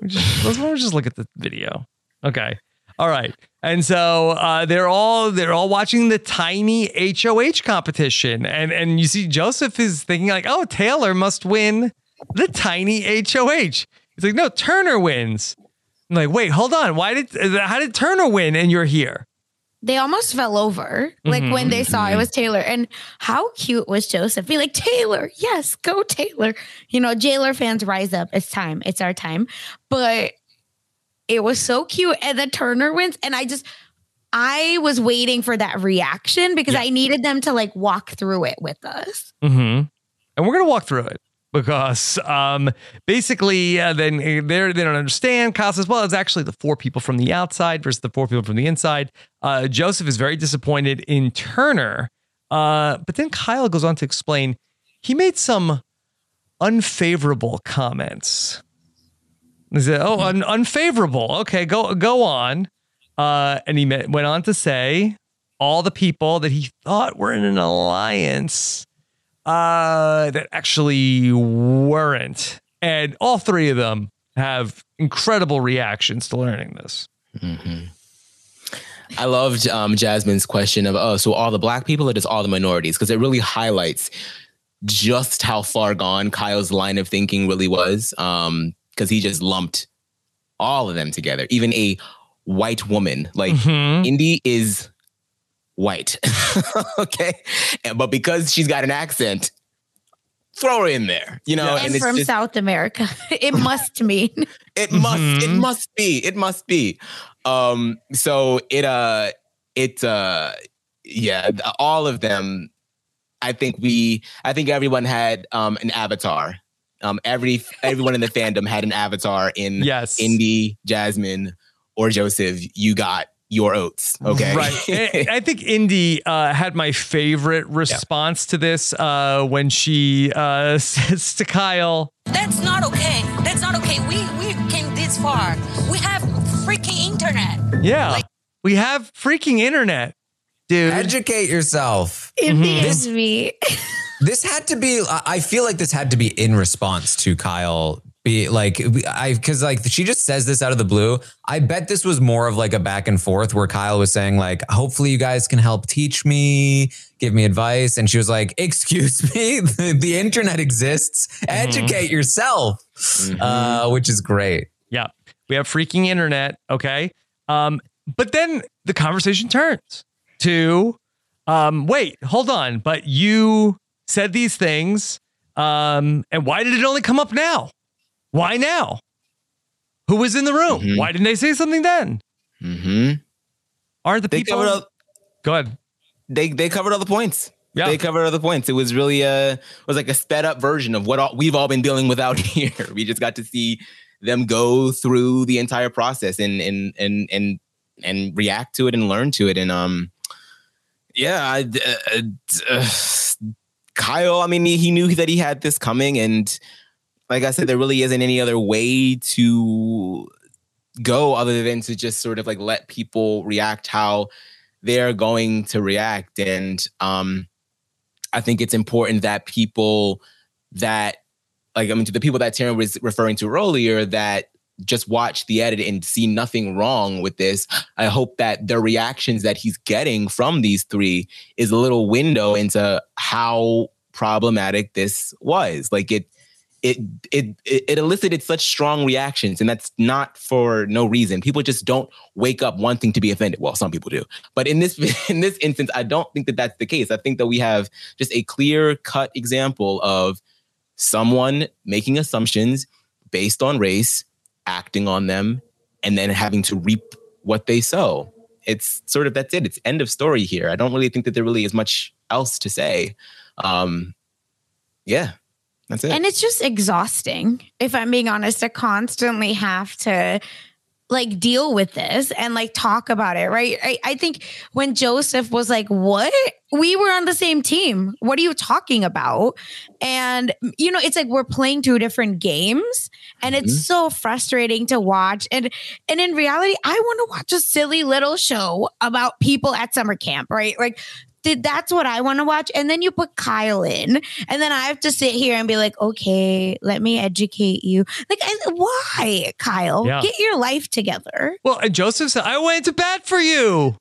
Let's just look at the video. Okay. All right. And so uh, they're all they're all watching the tiny HOH competition, and and you see Joseph is thinking like, oh, Taylor must win the tiny HOH. He's like, no, Turner wins. I'm like, wait, hold on. Why did how did Turner win? And you're here. They almost fell over, like when they saw it was Taylor. And how cute was Joseph? Be like, Taylor, yes, go Taylor. You know, Jailer fans rise up. It's time. It's our time. But it was so cute. And then Turner wins. And I just, I was waiting for that reaction because I needed them to like walk through it with us. Mm-hmm. And we're gonna walk through it because um, basically, uh, then uh, they they don't understand. Kyle says, "Well, it's actually the four people from the outside versus the four people from the inside." Uh, Joseph is very disappointed in Turner, uh, but then Kyle goes on to explain he made some unfavorable comments. He said, "Oh, un- unfavorable. Okay, go go on." Uh, and he met, went on to say all the people that he thought were in an alliance uh, that actually weren't. And all three of them have incredible reactions to learning this. Mm-hmm. I loved um, Jasmine's question of, oh, so all the black people or just all the minorities? Because it really highlights just how far gone Kyle's line of thinking really was. Um, because he just lumped all of them together, even a white woman. Like Mm-hmm. Indy is white. [LAUGHS] okay. And, but because she's got an accent, throw her in there, you know, and, it's from just- South America, [LAUGHS] it must mean. [LAUGHS] it must it must be it must be um so it uh it uh yeah all of them i think we i think everyone had um an avatar um every everyone in the fandom had an avatar in Yes. indy jasmine or joseph you got your oats okay Right. [LAUGHS] I, I think Indy uh, had my favorite response to this uh, when she uh, [LAUGHS] says to Kyle, That's not okay. That's not okay. We we came this far. We have freaking internet. Yeah, we have freaking internet, dude. Educate yourself. Indy This- is me. [LAUGHS] this had to be I I feel like this had to be in response to Kyle be like I cuz like she just says this out of the blue. I bet this was more of like a back and forth where Kyle was saying like hopefully you guys can help teach me, give me advice and she was like excuse [LAUGHS] me, the, the internet exists. Educate yourself. Uh which is great. Yeah. We have freaking internet. Okay. Um, but then the conversation turns to um, wait, hold on. But you said these things. Um, and why did it only come up now? Why now? Who was in the room? Why didn't they say something then? mm-hmm. Aren't the they people? all, Go ahead. they they covered all the points Yeah. they covered all the points it was really a it was like a sped up version of what all, we've all been dealing with out [LAUGHS] here we just got to see them go through the entire process and and and and and react to it and learn to it and um yeah I, uh, uh, kyle i mean he, he knew that he had this coming and like i said there really isn't any other way to go other than to just sort of like let people react how they're going to react. And um i think it's important that people that like i mean to the people that Taran was referring to earlier that just watch the edit and see nothing wrong with this i hope that the reactions that he's getting from these three is a little window into how problematic this was. Like it it it it elicited such strong reactions and that's not for no reason. People just don't wake up wanting to be offended. Well some people do. But in this [LAUGHS] in this instance i don't think that that's the case. I think that we have just a clear cut example of someone making assumptions based on race acting on them and then having to reap what they sow. It's sort of that's it. It's end of story here. I don't really think that there really is much else to say. Um yeah that's it And it's just exhausting, if I'm being honest, to constantly have to like deal with this and like talk about it, right? I, I think when Joseph was like, What? We were on the same team. What are you talking about? And you know, it's like we're playing two different games and it's Mm-hmm. so frustrating to watch. And and in reality, I want to watch a silly little show about people at summer camp, right? Like did that's what I want to watch. And then you put Kyle in, and then I have to sit here and be like, okay, let me educate you. Like, I, why, Kyle? Yeah. Get your life together. Well, and Joseph said, I went to bat for you.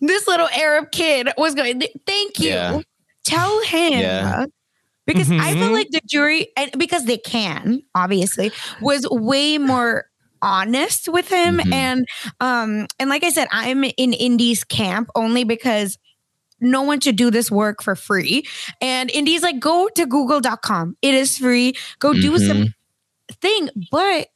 This little Arab kid was going, thank you. Yeah. Tell him. Yeah. Because I feel Mhm. like the jury, and because they can, obviously, was way more honest with him. Mhm. And um, and like I said, I'm in Indy's camp only because no one should do this work for free. And Indy's like, go to google.com. It is free. Go do some thing. But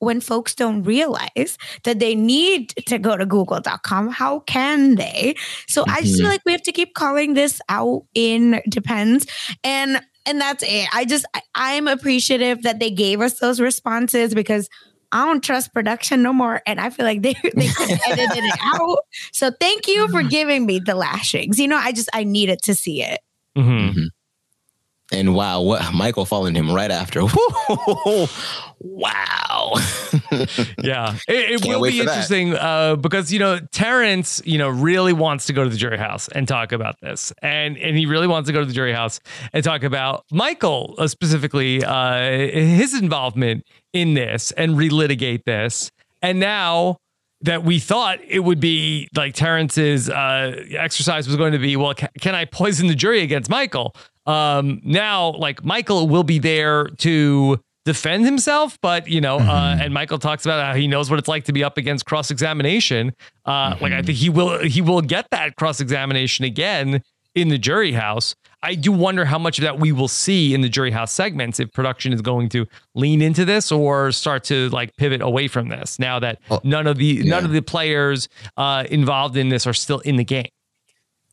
when folks don't realize that they need to go to google.com, how can they? So I just feel Mhm. like we have to keep calling this out in depends. And and that's it. I just I, I'm appreciative that they gave us those responses because I don't trust production no more. And I feel like they [LAUGHS] they could have edited it out. So thank you for giving me the lashings. You know, I just I needed to see it. Mm-hmm. And wow, what Michael following him right after. [LAUGHS] wow. [LAUGHS] yeah, it, it will be interesting uh, because you know Terrance, you know, really wants to go to the jury house and talk about this, and and he really wants to go to the jury house and talk about Michael uh, specifically, uh, his involvement in this and relitigate this, and now. That we thought it would be like Terrance's uh, exercise was going to be, well, ca- can I poison the jury against Michael? Um, now, like Michael will be there to defend himself, but you know, uh, and Michael talks about how he knows what it's like to be up against cross examination. Uh, Like I think he will he will get that cross examination again in the jury house. I do wonder how much of that we will see in the jury house segments if production is going to lean into this or start to like pivot away from this now that none of the none of the players uh, involved in this are still in the game.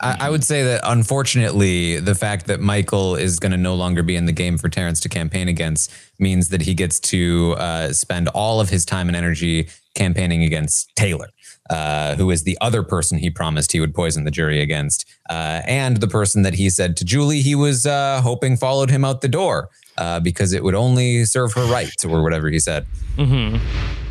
I, I would say that unfortunately, the fact that Michael is going to no longer be in the game for Terrance to campaign against means that he gets to uh, spend all of his time and energy campaigning against Taylor, uh, who is the other person he promised he would poison the jury against, uh, and the person that he said to Julie he was uh, hoping followed him out the door uh, because it would only serve her right, or whatever he said. Mm-hmm.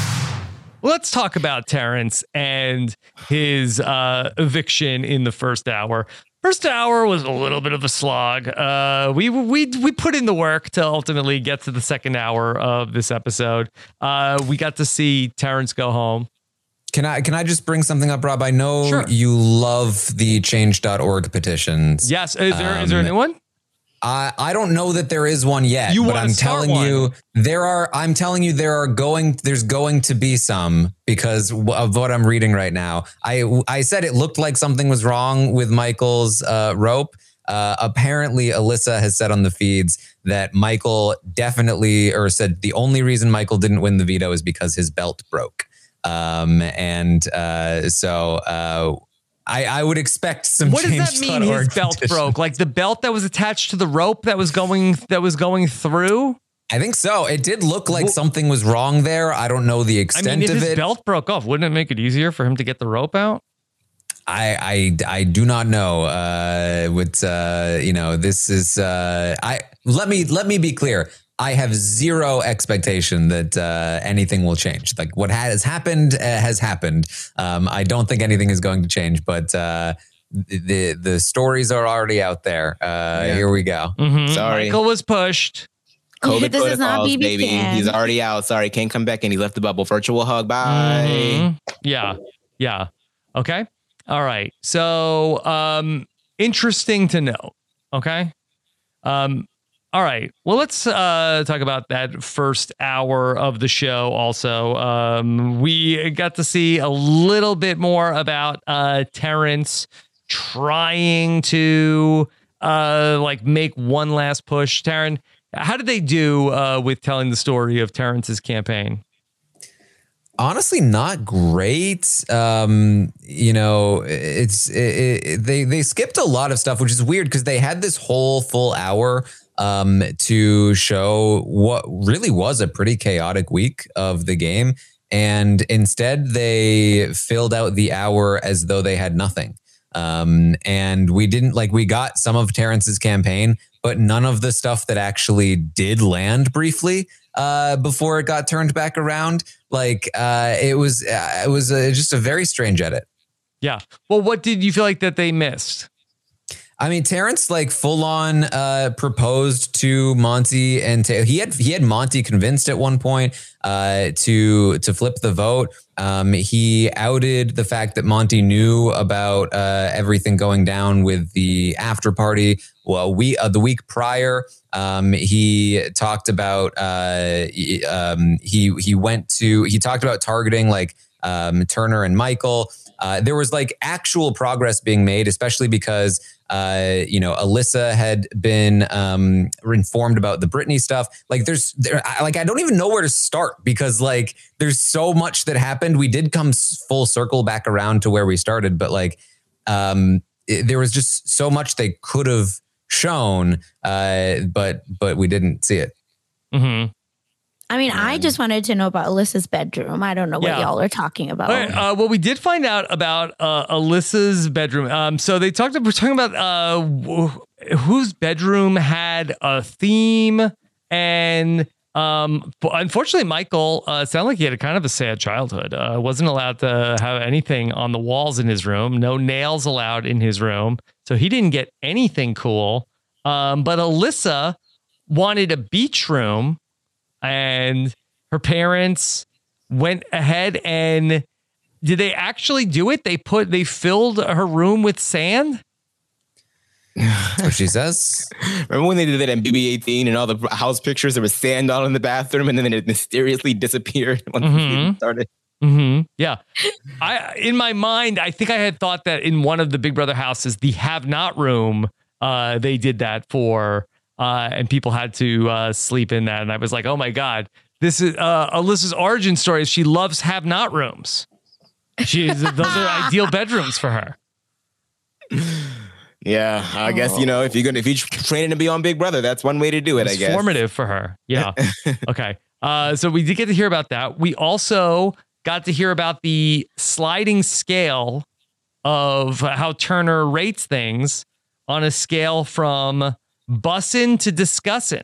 Let's talk about Terrance and his uh, eviction in the first hour. First hour was a little bit of a slog. Uh, we we we put in the work to ultimately get to the second hour of this episode. Uh, we got to see Terrance go home. Can I can I just bring something up, Rob? I know Sure. you love the change.org petitions. Yes, is there is there a Um, new one? I I don't know that there is one yet, You but I'm telling one. you there are. I'm telling you there are going. There's going to be some because of what I'm reading right now. I I said it looked like something was wrong with Michael's uh, rope. Uh, apparently, Alyssa has said on the feeds that Michael definitely, or said the only reason Michael didn't win the veto is because his belt broke. Um, and uh, so uh, I, I would expect some. What does that mean? His belt broke, like the belt that was attached to the rope that was going that was going through. I think so. It did look like something was wrong there. I don't know the I extent mean, if of his it. belt broke off, wouldn't it make it easier for him to get the rope out? I, I I do not know. Uh, what uh, you know, this is. Uh, I let me let me be clear. I have zero expectation that uh, anything will change. Like what has happened uh, has happened. Um, I don't think anything is going to change. But uh, the the stories are already out there. Uh, Here we go. Mhm. Sorry. Michael was pushed. COVID This is not BB baby. Can. He's already out. Sorry, can't come back and He left the bubble. Virtual hug. Bye. Mhm. Yeah. Yeah. Okay. All right. So, um, interesting to know. Okay. Um, all right. Well, let's uh, talk about that first hour of the show. Also, um, we got to see a little bit more about uh, Terrance trying to uh, like make one last push. Taran, how did they do uh, with telling the story of Terrance's campaign? honestly not great um you know it's it, it, they they skipped a lot of stuff which is weird because they had this whole full hour um to show what really was a pretty chaotic week of the game and instead they filled out the hour as though they had nothing um and we didn't like we got some of Terrance's campaign but none of the stuff that actually did land briefly uh, before it got turned back around. Like uh, it was, uh, it was uh, just a very strange edit. Yeah. Well, what did you feel like that they missed? I mean, Terrance like full on uh, proposed to Monte, and he had he had Monte convinced at one point uh, to to flip the vote. Um, he outed the fact that Monte knew about uh, everything going down with the after party. Well, we uh, the week prior, um, he talked about uh, um, he he went to he talked about targeting like um, Turner and Michael. Uh, there was like actual progress being made, especially because uh, you know Alyssa had been um, informed about the Brittany stuff. Like there's there, I- like I don't even know where to start because like there's so much that happened. We did come full circle back around to where we started, but like um, it- there was just so much they could have shown, uh, but but we didn't see it. Mm-hmm. I mean, I just wanted to know about Alyssa's bedroom. I don't know what Yeah. y'all are talking about. All right, uh, well, we did find out about uh, Alyssa's bedroom. Um, so they talked. We're talking about uh, wh- whose bedroom had a theme, and um, unfortunately, Michael uh, sounded like he had a kind of a sad childhood. Uh, wasn't allowed to have anything on the walls in his room. No nails allowed in his room, so he didn't get anything cool. Um, but Alyssa wanted a beach room, and her parents went ahead and did they actually do it? They put they filled her room with sand. [LAUGHS] What she says. Remember when they did that in BB-18 and all the house pictures? There was sand all in the bathroom, and then it mysteriously disappeared [LAUGHS] when the season started. Mm-hmm. Yeah, I in my mind, I think I had thought that in one of the Big Brother houses, the have not room, uh, they did that for, uh, and people had to uh, sleep in that, and I was like, oh my god, this is uh, Alyssa's origin story. Is she loves have not rooms. She's those are [LAUGHS] ideal bedrooms for her. Yeah, I guess you know if you're gonna if you're training to be on Big Brother, that's one way to do it. I It's guess. formative for her. Yeah. [LAUGHS] okay. Uh, so we did get to hear about that. We also got to hear about the sliding scale of how Turner rates things on a scale from bussin' to discussin'.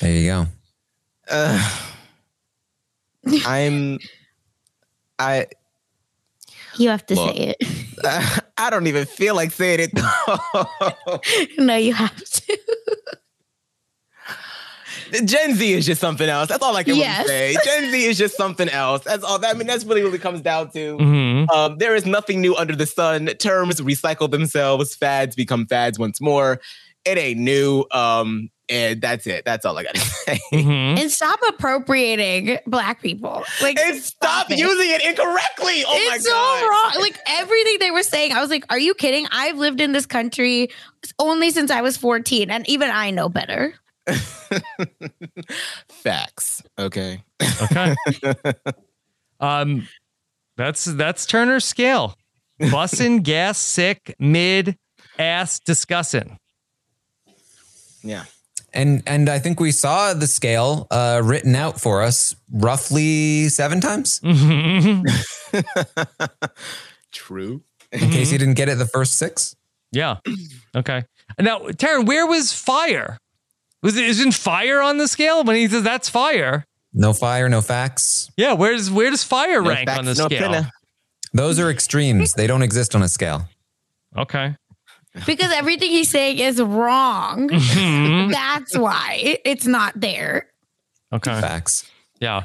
There you go. Uh, I'm [LAUGHS] I You have to Look. say it. [LAUGHS] I don't even feel like saying it. [LAUGHS] no, you have to. Gen Z is just something else. That's all I can Yes. really say. Gen Z is just something else. That's all. I mean, that's really what it comes down to. Mhm. Um, there is nothing new under the sun. Terms recycle themselves. Fads become fads once more. It ain't new. Um, and that's it. That's all I gotta [LAUGHS] say. Mm-hmm. And stop appropriating black people. Like And stop using it incorrectly. Oh my it's so wrong. Like everything they were saying, I was like, "Are you kidding?" I've lived in this country only since I was 14, and even I know better. Facts. Okay. Okay. [LAUGHS] um, that's that's Turner's scale. Bussin', [LAUGHS] gas, sick, mid, ass, discussing. Yeah. And and I think we saw the scale uh, written out for us roughly seven times. Mm-hmm. [LAUGHS] True. In case you didn't get it the first six. Yeah. Okay. Now, Taran, where was fire? Was it isn't fire on the scale when he says that's fire? No fire, no facts. Yeah. Where's where does fire No rank facts, on the no scale? printer. Those are extremes. They don't exist on a scale. Okay. Because everything he's saying is wrong. [LAUGHS] Mhm. That's why it's not there. Okay. Facts. Yeah.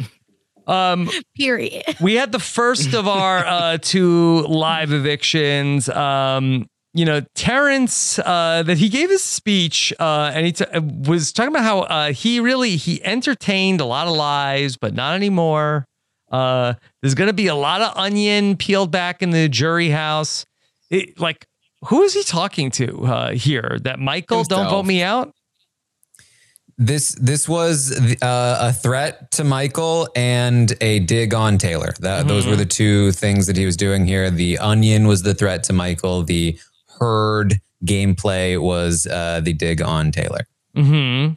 [LAUGHS] um. Period. we had the first of our uh, two live evictions. Um, you know, Terrance, uh, that he gave his speech, uh, and he t- was talking about how uh, he really he entertained a lot of lies, but not anymore. Uh, there's going to be a lot of onion peeled back in the jury house. It, like, who is he talking to uh, here? That Michael, don't vote me out. This this was uh, a threat to Michael and a dig on Taylor. That those were the two things that he was doing here. The onion was the threat to Michael. The herd gameplay was uh, the dig on Taylor. Mm-hmm.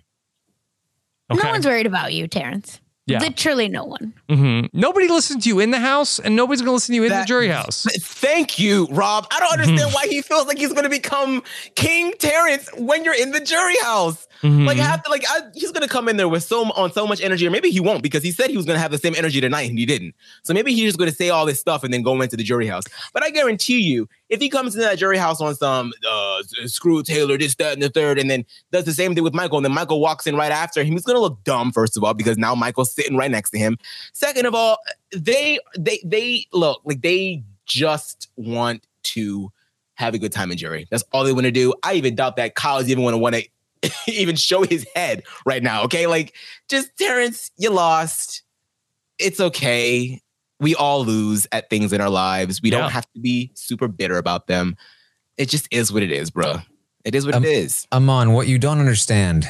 No one's worried about you, Terrance. Yeah. Literally no one. hmm Nobody listens to you in the house, and nobody's going to listen to you in the jury house. [LAUGHS] Thank you, Rob. I don't understand why he feels like he's going to become King Terrance when you're in the jury house. Mhm. Like, I have to, like, I, he's going to come in there with so on so much energy, or maybe he won't because he said he was going to have the same energy tonight and he didn't. So maybe he's just going to say all this stuff and then go into the jury house. But I guarantee you, if he comes into that jury house on some uh, screw Taylor, this, that, and the third, and then does the same thing with Michael, and then Michael walks in right after him, he's to look dumb first of all because now Michael's sitting right next to him. Second of all, they they they look like they just want to have a good time in jury. That's all they want to do. I even doubt that Kyle is even to want to even show his head right now. Okay, like just Terrance, you lost. It's okay. We all lose at things in our lives. We Yeah. don't have to be super bitter about them. It just is what it is, bro. It is what Um, it is. Amon, what you don't understand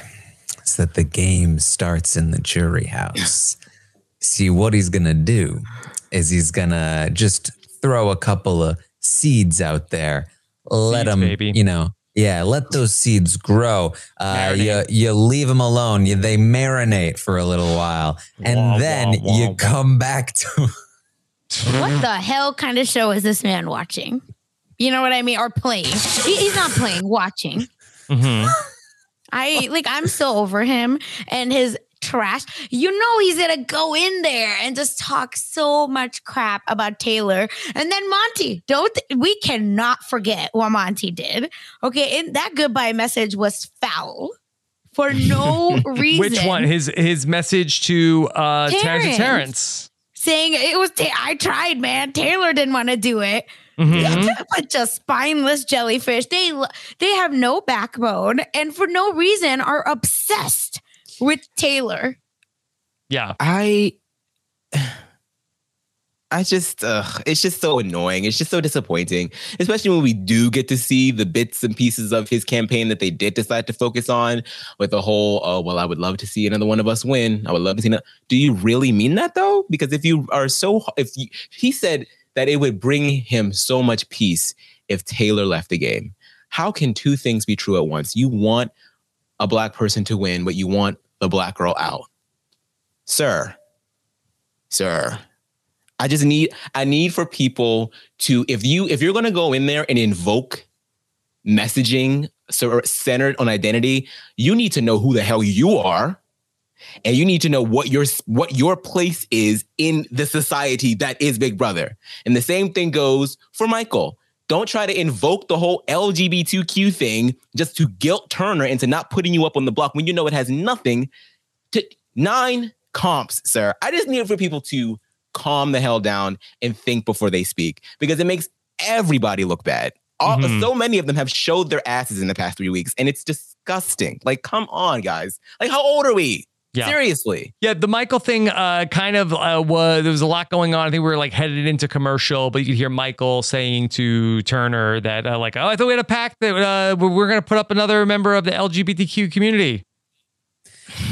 is that the game starts in the jury house. [LAUGHS] See, what he's gonna do is he's gonna just throw a couple of seeds out there, let them, you know, yeah, let those seeds grow. Uh, you, you leave them alone. You, they marinate for a little while, and Wah, then wah, wah, you wah. come back to. What the hell kind of show is this man watching? You know what I mean? Or playing. He- he's not playing, watching. Mm-hmm. [LAUGHS] I like I'm so over him and his trash. You know he's gonna go in there and just talk so much crap about Taylor. And then Monte, don't we cannot forget what Monte did. Okay, and that goodbye message was foul for no reason. [LAUGHS] Which one? His his message to uh Terrance, Terrance. And Terrance. saying it was Ta- I tried, man. Taylor didn't want to do it. Mhm. Yeah, [LAUGHS] a bunch of spineless jellyfish. They they have no backbone and for no reason are obsessed with Taylor. Yeah. I I just uh, it's just so annoying. It's just so disappointing, especially when we do get to see the bits and pieces of his campaign that they did decide to focus on with the whole oh well I would love to see another one of us win. I would love to see. Do you really mean that though? Because if you are so if you, he said that it would bring him so much peace if Taylor left the game. How can two things be true at once? You want a black person to win, but you want the black girl out. Sir, sir, I just need I need for people to if you if you're going to go in there and invoke messaging centered on identity, you need to know who the hell you are. and you need to know what your what your place is in the society that is Big Brother. And the same thing goes for Michael. Don't try to invoke the whole LGBTQ thing just to guilt Turner into not putting you up on the block when you know it has nothing to nine comps, sir. I just need for people to calm the hell down and think before they speak because it makes everybody look bad. All, Mhm. So many of them have showed their asses in the past three weeks, and it's disgusting. Like, come on, guys. Like, how old are we? Yeah. Seriously. Yeah, the Michael thing uh, kind of uh, was there was a lot going on. I think we were like headed into commercial, but you could hear Michael saying to Turner that uh, like, "Oh, I thought we had a pact that uh, we're, we're going to put up another member of the LGBTQ community."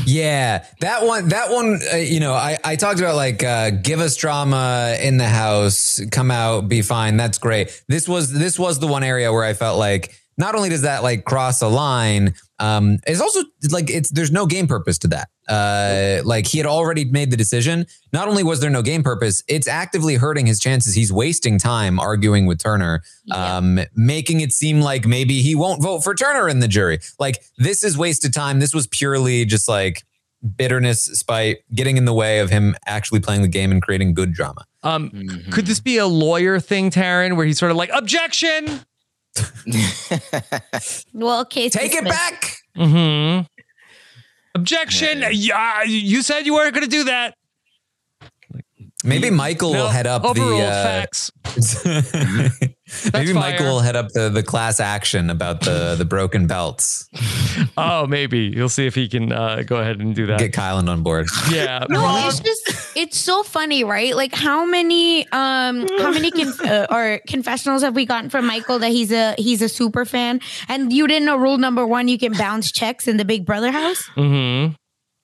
Yeah, that one. That one. Uh, you know, I I talked about like uh, give us drama in the house, come out, be fine. That's great. This was this was the one area where I felt like not only does that like cross a line, um, it's also like it's there's no game purpose to that. Uh, like he had already made the decision. Not only was there no game purpose, it's actively hurting his chances. He's wasting time arguing with Turner, um, making it seem like maybe he won't vote for Turner in the jury. Like this is wasted time. This was purely just like bitterness, spite, getting in the way of him actually playing the game and creating good drama. Um, Could this be a lawyer thing, Taran, where he's sort of like objection? Well, case Take it back. Mm-hmm. Objection! Yeah, you said you weren't going to do that. Maybe Michael No, will head up the uh, facts. [LAUGHS] maybe fire. Michael will head up the, the class action about the the broken belts. [LAUGHS] Oh, maybe you'll see if he can uh, go ahead and do that. Get Kylan on board. Yeah. [LAUGHS] No, it's just it's so funny, right? Like how many um how many conf- uh, or confessionals have we gotten from Michael that he's a he's a super fan and you didn't know rule number 1 you can bounce checks in the Big Brother house? Mm-hmm.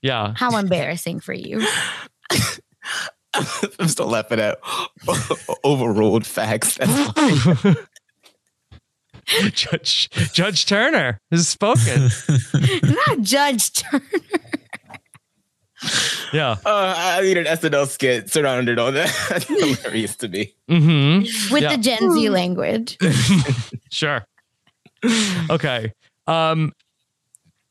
Yeah. How embarrassing for you. I'm still laughing at [LAUGHS] overruled facts. That's [LAUGHS] fine. Judge Judge Turner has spoken. Not Judge Turner. [LAUGHS] Yeah. Uh, I need an SNL skit surrounded on that. That's hilarious to me. Mm-hmm. with the Gen Z language. Sure. Okay. Um,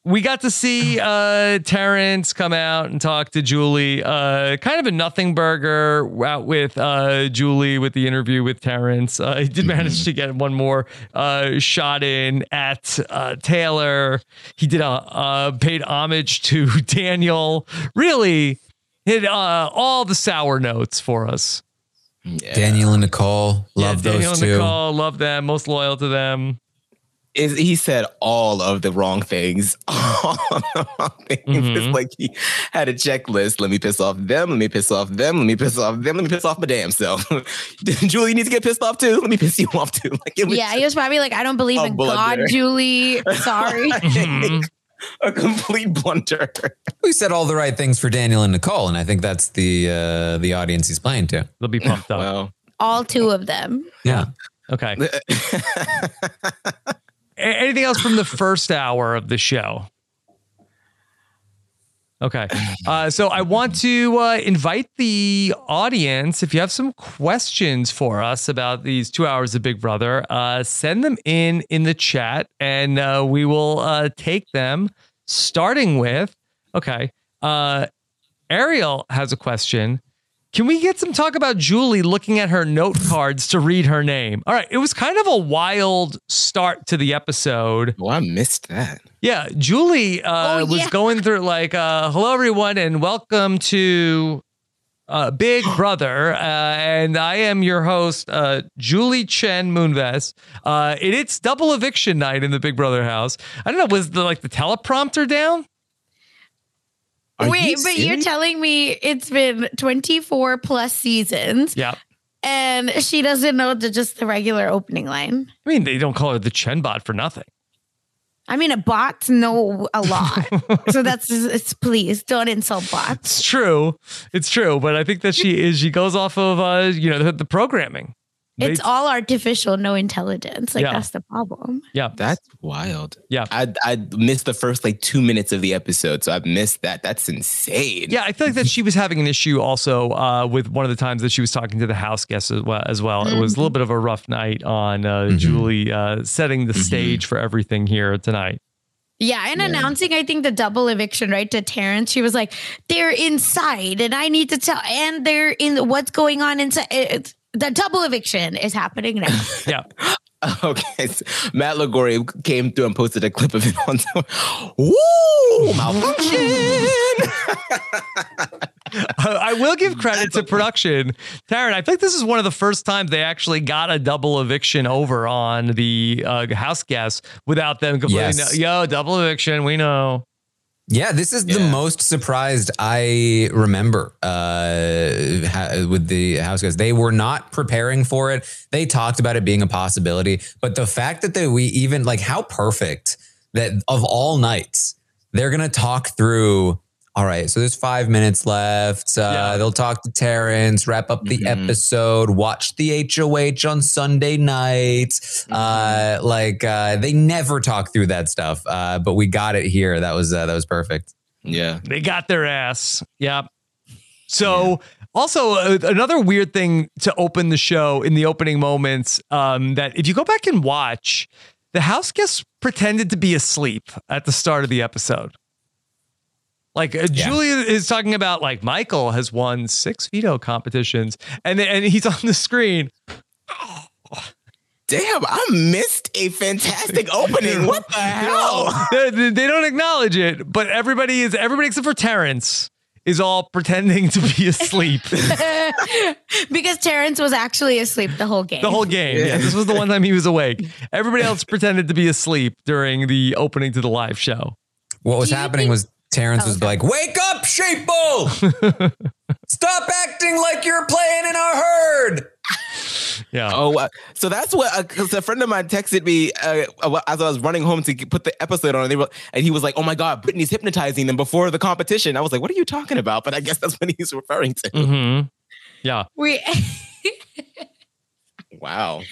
we got to see uh, Terrance come out and talk to Julie. Uh, kind of a nothing burger out with uh, Julie with the interview with Terrance. Uh, he did manage to get one more uh, shot in at uh, Taylor. He did a uh, paid homage to [LAUGHS] Daniel. Really hit uh, all the sour notes for us. Daniel and Nicole, love yeah, those Daniel and two. Nicole, love them. Most loyal to them. Is he said all of the wrong things? [LAUGHS] All of the wrong things. Mhm. It's like he had a checklist. Let me piss off them. Let me piss off them. Let me piss off them. Let me piss off my damn self. [LAUGHS] Julie needs to get pissed off too. Let me piss you off too. [LAUGHS] Like it was Yeah, he was probably like, I don't believe a in God, blunder. Julie. Sorry. a complete blunder. We said all the right things for Daniel and Nicole, and I think that's the uh, the audience he's playing to. They'll be pumped up. Well, All two of them. Yeah. Okay. Anything else from the first hour of the show? Okay. Uh, so I want to uh, invite the audience. If you have some questions for us about these two hours of Big Brother, uh, send them in in the chat and uh, we will uh, take them. Starting with, okay, uh, Ariel has a question. Can we get some talk about Julie looking at her note cards to read her name? All right. It was kind of a wild start to the episode. Oh, I missed that. Yeah. Julie uh, Oh, was going through like, uh, hello, everyone, and welcome to uh, Big [GASPS] Brother. Uh, and I am your host, uh, Julie Chen Moonves. Uh, it, it's double eviction night in the Big Brother house. I don't know, was the like the teleprompter down? Are Wait, you but you're telling me it's been 24 plus seasons Yeah. and she doesn't know the just the regular opening line. I mean, they don't call her the Chen bot for nothing. I mean, a bot know a lot. [LAUGHS] so that's it's please don't insult bots. It's true. It's true. But I think that she is, she goes off of, uh, you know, the, the programming. They- It's all artificial, no intelligence. Like Yeah. that's the problem. yeah. That's wild. Yeah. I I missed the first like two minutes of the episode, so I've missed that. That's insane. Yeah, I feel like that she was having an issue also uh, with one of the times that she was talking to the house guests as well. As well. It was a little bit of a rough night on uh, Julie uh, setting the stage for everything here tonight. Yeah, and announcing, I think the double eviction, right, to Terrance. She was like, "They're inside, and I need to tell." And they're in. What's going on inside? It's, the double eviction is happening now. [LAUGHS] yeah. [LAUGHS] Okay, so Matt Lagori came through and posted a clip of it on. [LAUGHS] Woo! Malfunction. I will give credit to production. Taran, I think this is one of the first times they actually got a double eviction over on the uh, house guests without them completely. Yes. Yo, double eviction. We know. Yeah, this is the most surprised I remember uh, ha- with the house guys. They were not preparing for it. They talked about it being a possibility, but the fact that they, we even like how perfect that of all nights they're gonna talk through. All right, so there's five minutes left. Uh, They'll talk to Terrance, wrap up the episode, watch the HOH on Sunday nights. Uh, like uh, they never talk through that stuff, uh, but we got it here. That was uh, that was perfect. Yeah, They got their ass. Yep. So, also uh, another weird thing to open the show in the opening moments um, that if you go back and watch, the house guests pretended to be asleep at the start of the episode. Like uh, Julia is talking about, like Michael has won six veto competitions, and and he's [LAUGHS] on the screen. Damn, I missed a fantastic [LAUGHS] opening. What the hell? they, they- they don't acknowledge it, but everybody is everybody except for Terrance is all pretending to be asleep. [LAUGHS] because Terrance was actually asleep the whole game. The whole game. Yeah. This was the one time he was awake. Everybody else pretended to be asleep during the opening to the live show. What was happening was Terrance was like, "Wake up, sheeple! [LAUGHS] Stop acting like you're playing in our herd." Yeah. Oh, uh, so that's what because a friend of mine texted me uh, as I was running home to put the episode on, and, they were, and he was like, "Oh my god, Brittany's hypnotizing them before the competition." I was like, "What are you talking about?" But I guess that's what he's referring to. Mm-hmm. Yeah. We. [LAUGHS] Wow.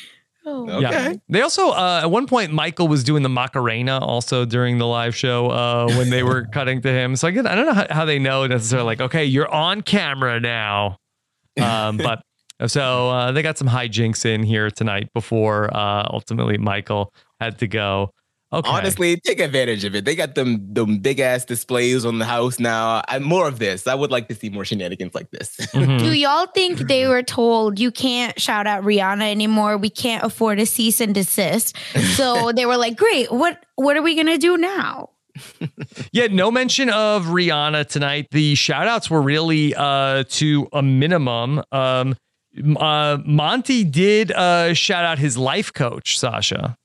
Oh. Yeah. They also uh, at one point Michael was doing the Macarena also during the live show uh, when they were [LAUGHS] cutting to him. So I get I don't know how, how they know necessarily like okay you're on camera now, um, [LAUGHS] but so uh, they got some hijinks in here tonight before uh, ultimately Michael had to go. Okay. Honestly, take advantage of it. They got them them big ass displays on the house now. And more of this. I would like to see more shenanigans like this. Mm-hmm. Do y'all think they were told you can't shout out Rihanna anymore? We can't afford a cease and desist. So [LAUGHS] they were like, "Great, what what are we gonna do now?" Yeah, no mention of Rihanna tonight. The shout outs were really uh, to a minimum. Um, uh, Monte did uh, shout out his life coach, Sasha.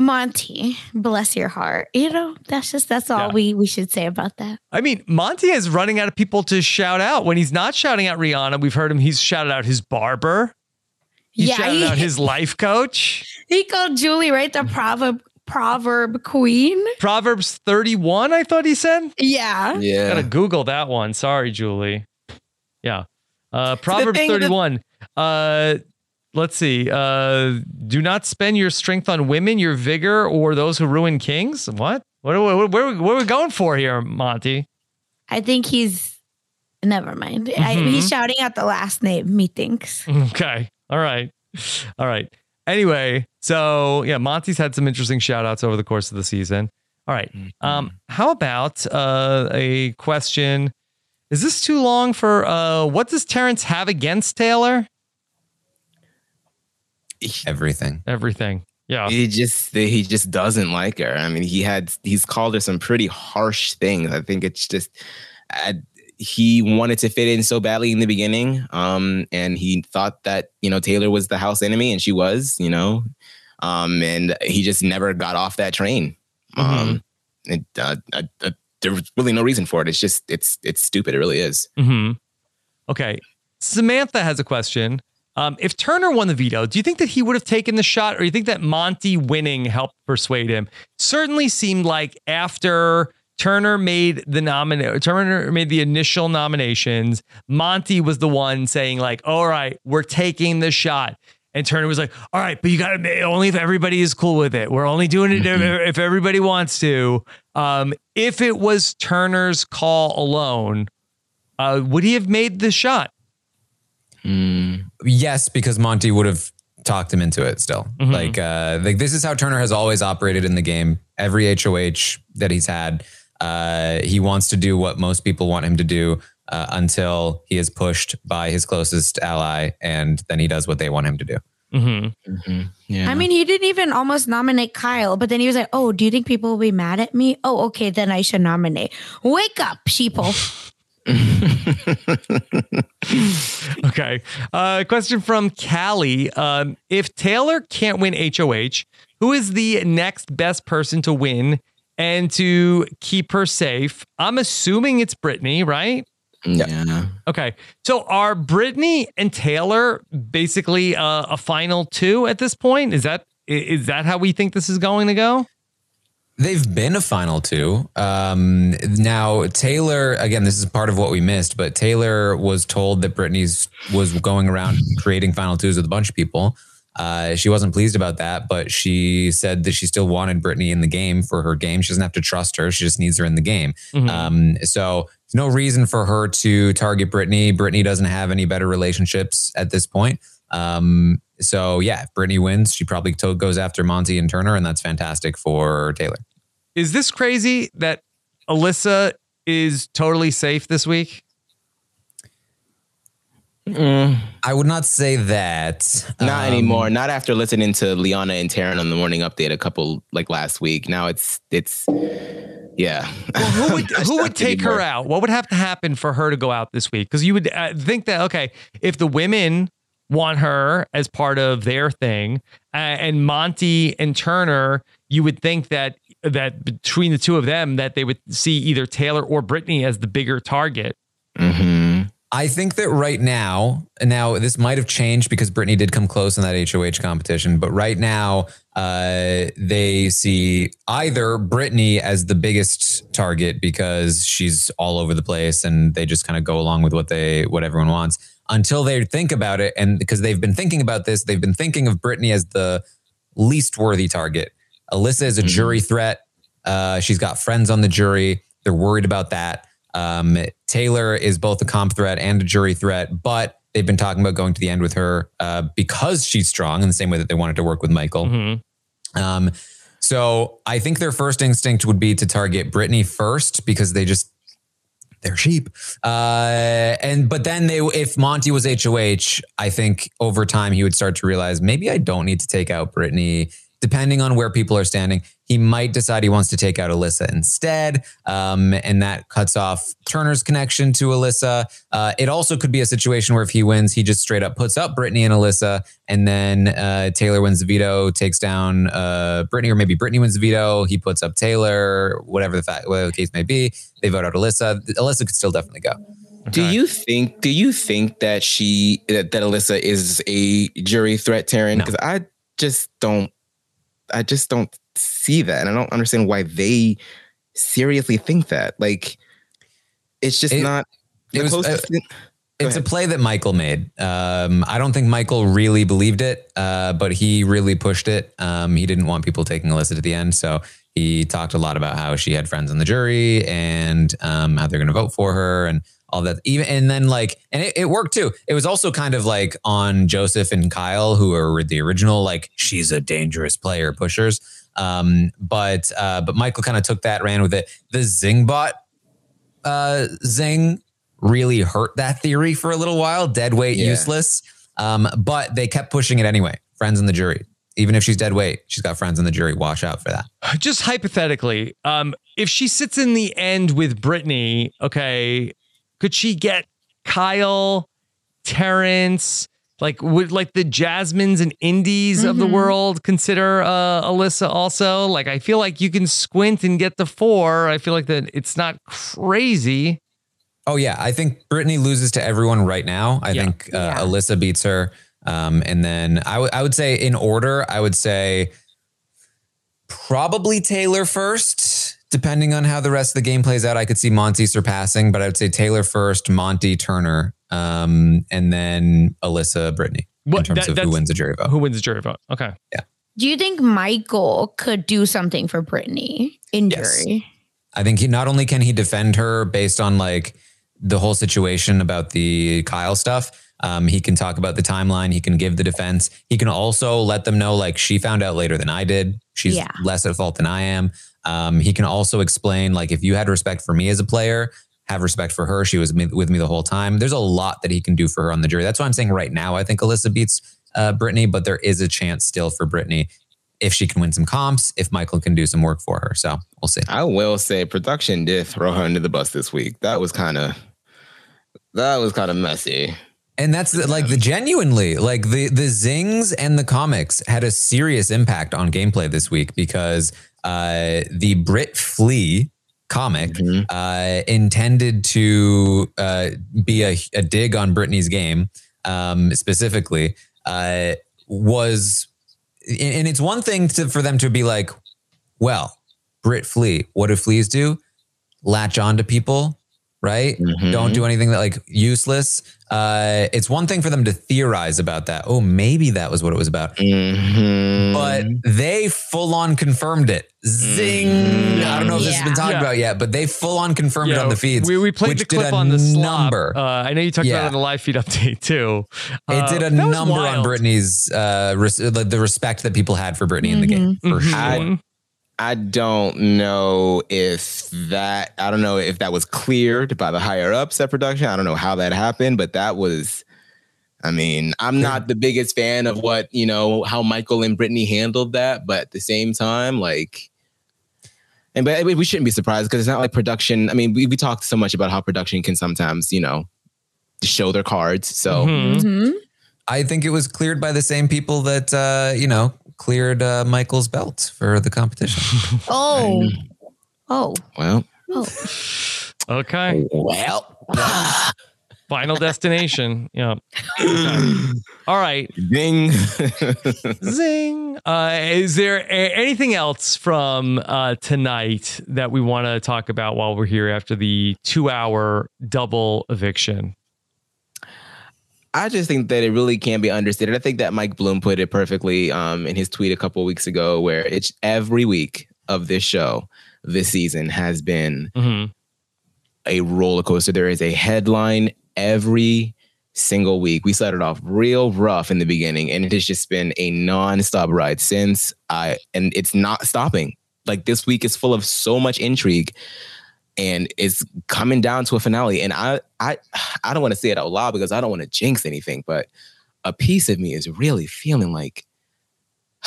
Monte, bless your heart. You know, that's just that's all we we should say about that. I mean, Monte is running out of people to shout out. When he's not shouting out Rihanna, we've heard him, he's shouted out his barber. He Yeah, shouted he- out [LAUGHS] his life coach. He called Julie right the proverb proverb queen. Proverbs 31, I thought he said. Yeah. Yeah. Gotta Google that one. Sorry, Julie. Yeah. Uh, Proverbs thing that- 31. Uh, let's see. Uh, do not spend your strength on women, your vigor, or those who ruin kings. What? What are we, where, where are we going for here, Monte? I think he's never mind. I, Mhm. he's shouting out the last name, methinks. Okay. All right. All right. Anyway, so yeah, Monte's had some interesting shout outs over the course of the season. All right. Um, how about uh, a question? Is this too long for uh, what does Terrance have against Taylor? Everything. Everything. Yeah. He just he just doesn't like her. I mean, he had he's called her some pretty harsh things. I think it's just uh, he wanted to fit in so badly in the beginning, um, and he thought that you know Taylor was the house enemy, and she was, you know, um, and he just never got off that train. Um, it, uh, uh, uh, there was really no reason for it. It's just it's it's stupid. It really is. hmm Okay. Samantha has a question. Um, if Turner won the veto, do you think that he would have taken the shot, or do you think that Monte winning helped persuade him? Certainly seemed like after Turner made the nomin Turner made the initial nominations, Monte was the one saying, like, all right, we're taking the shot. And Turner was like, all right, but you got to only if everybody is cool with it. We're only doing it if, if everybody wants to. Um, if it was Turner's call alone, uh, would he have made the shot? Yes, because Monte would have talked him into it still. Mm-hmm. Like, uh, like this is how Turner has always operated in the game. every HOH that he's had. Uh, he wants to do what most people want him to do uh, until he is pushed by his closest ally, and then he does what they want him to do. Mm-hmm. Yeah. I mean, he didn't even almost nominate Kyle, but then he was like, "Oh, do you think people will be mad at me? Oh, okay, then I should nominate. Wake up, sheeple." [LAUGHS] [LAUGHS] Okay. Uh, question from Callie. Um, if Taylor can't win HOH, who is the next best person to win and to keep her safe? I'm assuming it's Brittany, right? Yeah. Okay. So are Brittany and Taylor basically uh, a final two at this point? Is that is that how we think this is going to go? They've been a final two. Um, now Taylor, again, this is part of what we missed, but Taylor was told that Brittany's was going around creating final twos with a bunch of people. Uh, she wasn't pleased about that, but she said that she still wanted Brittany in the game for her game. She doesn't have to trust her; she just needs her in the game. Mhm. Um, so there's no reason for her to target Brittany. Brittany doesn't have any better relationships at this point. Um, so yeah, if Brittany wins, she probably to- goes after Monte and Turner, and that's fantastic for Taylor. Is this crazy that Alyssa is totally safe this week? I would not say that. Not Um, anymore. Not after listening to Liana and Taran on the morning update a couple like last week. Now it's it's yeah. Who [LAUGHS] would who would take her out? What would have to happen for her to go out this week? Because you would uh, think that okay, if the women want her as part of their thing, uh, and Monte and Turner, you would think that that between the two of them, that they would see either Taylor or Brittany as the bigger target. I think that right now, now this might have changed because Brittany did come close in that HOH competition, but right now uh, they see either Brittany as the biggest target because she's all over the place and they just kind of go along with what they what everyone wants until they think about it and because they've been thinking about this, they've been thinking of Brittany as the least worthy target. Alyssa is a jury threat. Uh, she's got friends on the jury. They're worried about that. Um, Taylor is both a comp threat and a jury threat, but they've been talking about going to the end with her uh, because she's strong in the same way that they wanted to work with Michael. Um, so I think their first instinct would be to target Brittany first because they just they're sheep. Uh, and but then they if Monte was HOH, I think over time he would start to realize maybe I don't need to take out Brittany. Depending on where people are standing, he might decide he wants to take out Alyssa instead, um, and that cuts off Turner's connection to Alyssa. Uh, it also could be a situation where if he wins, he just straight up puts up Brittany and Alyssa, and then uh, Taylor wins the veto, takes down uh, Brittany, or maybe Brittany wins the veto, he puts up Taylor, whatever the fact, whatever the case may be. They vote out Alyssa. Alyssa could still definitely go. Do you think? Do you think that she that, that Alyssa is a jury threat, Taran? Because I just don't. I just don't see that, and I don't understand why they seriously think that. Like, it's just It- not. it the was, uh, thing- It's a play that Michael made. Um, I don't think Michael really believed it, uh, but he really pushed it. Um, he didn't want people taking Alyssa to the end, so he talked a lot about how she had friends on the jury and um, how they're going to vote for her and all that. Even and then like, and it, it worked too. It was also kind of like on Joseph and Kyle, who are the original like she's a dangerous player pushers. Um, but uh, but Michael kind of took that, ran with it. The Zingbot uh, Zing really hurt that theory for a little while. Dead weight, Yeah. useless. Um, but they kept pushing it anyway. Friends in the jury. Even if she's dead weight, she's got friends in the jury. Watch out for that. Just hypothetically, um, if she sits in the end with Brittany, okay, could she get Kyle, Terrance, like would like the Jasmines and Indies of the Mhm. world consider uh, Alyssa also? Like I feel like you can squint and get the four. I feel like that it's not crazy. Oh yeah, I think Brittany loses to everyone right now. I think uh, Alyssa beats her, um, and then I would I would say in order. I would say probably Taylor first, depending on how the rest of the game plays out. I could see Monte surpassing, but I would say Taylor first, Monte Turner, um, and then Alyssa Brittany in terms that- of who wins the jury vote. Who wins the jury vote? Okay. Yeah. Do you think Michael could do something for Brittany in Yes. jury? I think he not only can he defend her based on like the whole situation about the Kyle stuff. Um, he can talk about the timeline. He can give the defense. He can also let them know, like, she found out later than I did. She's Yeah. less at fault than I am. Um, he can also explain, like, if you had respect for me as a player, have respect for her. She was with me the whole time. There's a lot that he can do for her on the jury. That's why I'm saying right now, I think Alyssa beats uh, Brittany, but there is a chance still for Brittany if she can win some comps, if Michael can do some work for her. So we'll see. I will say production did throw her under the bus this week. That was kind of that was kind of messy. And that's the, like the genuinely like the the zings and the comics had a serious impact on gameplay this week because uh, the Brit Flea comic uh, intended to uh, be a, a dig on Brittany's game um, specifically uh, was and and it's one thing to, for them to be like, well, Brit Flea, what do fleas do? Latch on to people, right? Don't do anything that like useless. Uh, it's one thing for them to theorize about that. Oh, maybe that was what it was about. But they full on confirmed it. Zing! I don't know if this has been talked Yeah. about yet, but they full on confirmed it on the feeds. We, we played which the did clip a on the slop. number. Uh, I know you talked about it in the live feed [LAUGHS] update too. It Uh, did a that was number on wild. Brittany's uh, res- the, the respect that people had for Brittany in the game Mm-hmm. for sure. I, I don't know if that I don't know if that was cleared by the higher ups at production. I don't know how that happened, but that was I mean, I'm not the biggest fan of what, you know, how Michael and Brittany handled that, but at the same time, like and but we we shouldn't be surprised because it's not like production. I mean, we, we talked so much about how production can sometimes, you know, show their cards. So Mm-hmm. I think it was cleared by the same people that uh, you know cleared uh, Michael's belt for the competition. [LAUGHS] Oh. Oh. well, Oh. Okay. Well. [SIGHS] Final destination. Yeah. All right. Zing. [LAUGHS] Zing. Uh, is there a- anything else from uh, tonight that we want to talk about while we're here after the two hour double eviction? I just think that it really can be understated. I think that Mike Bloom put it perfectly um, in his tweet a couple of weeks ago, where it's every week of this show this season has been a roller coaster. There is a headline every single week. We started off real rough in the beginning, and it has just been a non-stop ride since. I and it's not stopping. Like this week is full of so much intrigue and it's coming down to a finale. And I I I don't want to say it out loud because I don't want to jinx anything, but a piece of me is really feeling like [SIGHS]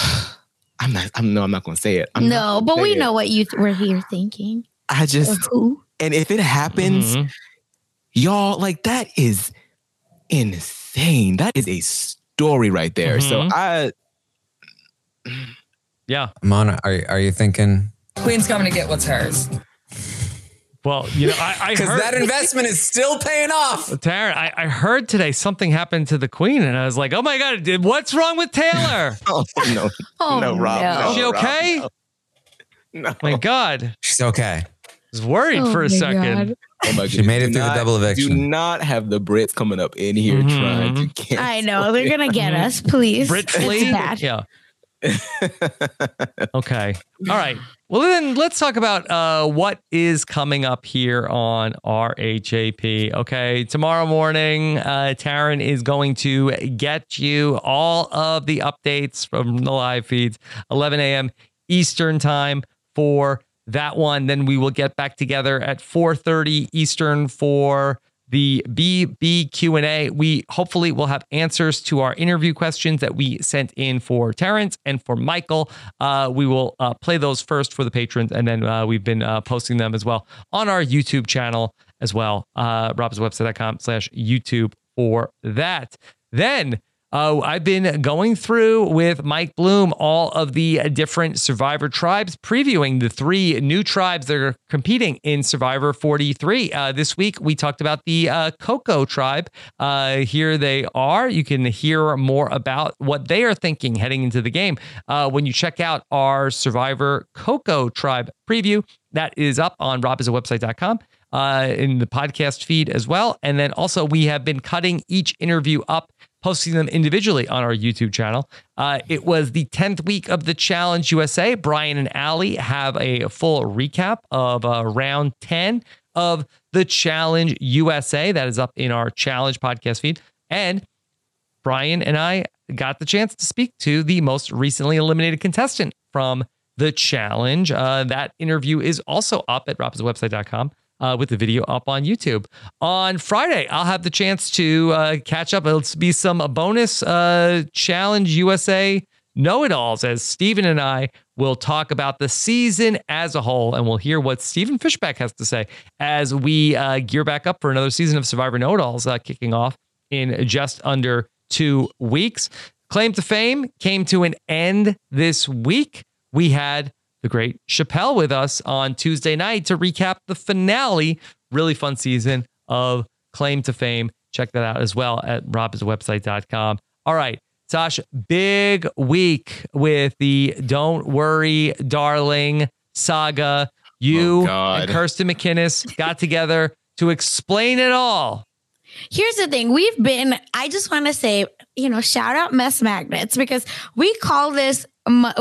I'm not I'm no, I'm not gonna say it. I'm no, but we it. know what you th- were here thinking. I just who? and if it happens, y'all, like that is insane. That is a story right there. So Mhm. I Yeah. Mona, are are you thinking? Queen's coming to get what's hers. Well, you know, I, I [LAUGHS] Because heard that investment is still paying off. Taran, I, I heard today something happened to the queen, and I was like, "Oh my god, what's wrong with Taylor? [LAUGHS] oh no, [LAUGHS] Oh, no, Rob, no. Is she Rob, okay? no. No. My God, She's okay. I was worried Oh for a second. God. Oh my god, She made it Do through the not- double Do eviction. not have the Brits coming up in here Mhm. trying to cancel. I know they're gonna get us. Please, Brit it's Flea? bad. Yeah. [LAUGHS] okay. All right. Well, then let's talk about uh, what is coming up here on RHAP. Okay. Tomorrow morning, uh, Taran is going to get you all of the updates from the live feeds, 11 a.m. Eastern time for that one. Then we will get back together at 4:30 Eastern for the BBQ&A. We hopefully will have answers to our interview questions that we sent in for Terrance and for Michael. Uh, we will uh, play those first for the patrons, and then uh, we've been uh, posting them as well on our YouTube channel as well, uh, robswebsite.com slash YouTube for that. Then uh, I've been going through with Mike Bloom all of the different Survivor tribes, previewing the three new tribes that are competing in Survivor 43. Uh, this week, we talked about the uh, Coco tribe. Uh, here they are. You can hear more about what they are thinking heading into the game uh, when you check out our Survivor Coco tribe preview. That is up on robhasawebsite.com uh, in the podcast feed as well. And then also, we have been cutting each interview up, posting them individually on our YouTube channel. Uh, it was the 10th week of the Challenge USA. Brian and Allie have a full recap of uh, round 10 of the Challenge USA. That is up in our Challenge podcast feed. And Brian and I got the chance to speak to the most recently eliminated contestant from the challenge. Uh, that interview is also up at robhasawebsite.com uh, with the video up on YouTube. On Friday, I'll have the chance to uh, catch up. It'll be some bonus uh, Challenge USA know it alls as Stephen and I will talk about the season as a whole and we'll hear what Stephen Fishbach has to say as we uh, gear back up for another season of Survivor Know It Alls uh, kicking off in just under two weeks. Claim to fame came to an end this week. We had the great Chappelle with us on Tuesday night to recap the finale. Really fun season of Claim to Fame. Check that out as well at robhasawebsite.com. All right. Sasha, big week with the Don't Worry, Darling saga. You Oh, and Kirsten McKinnis got together to explain it all. Here's the thing. We've been, I just want to say, you know, shout out Mess Magnets because we call this m-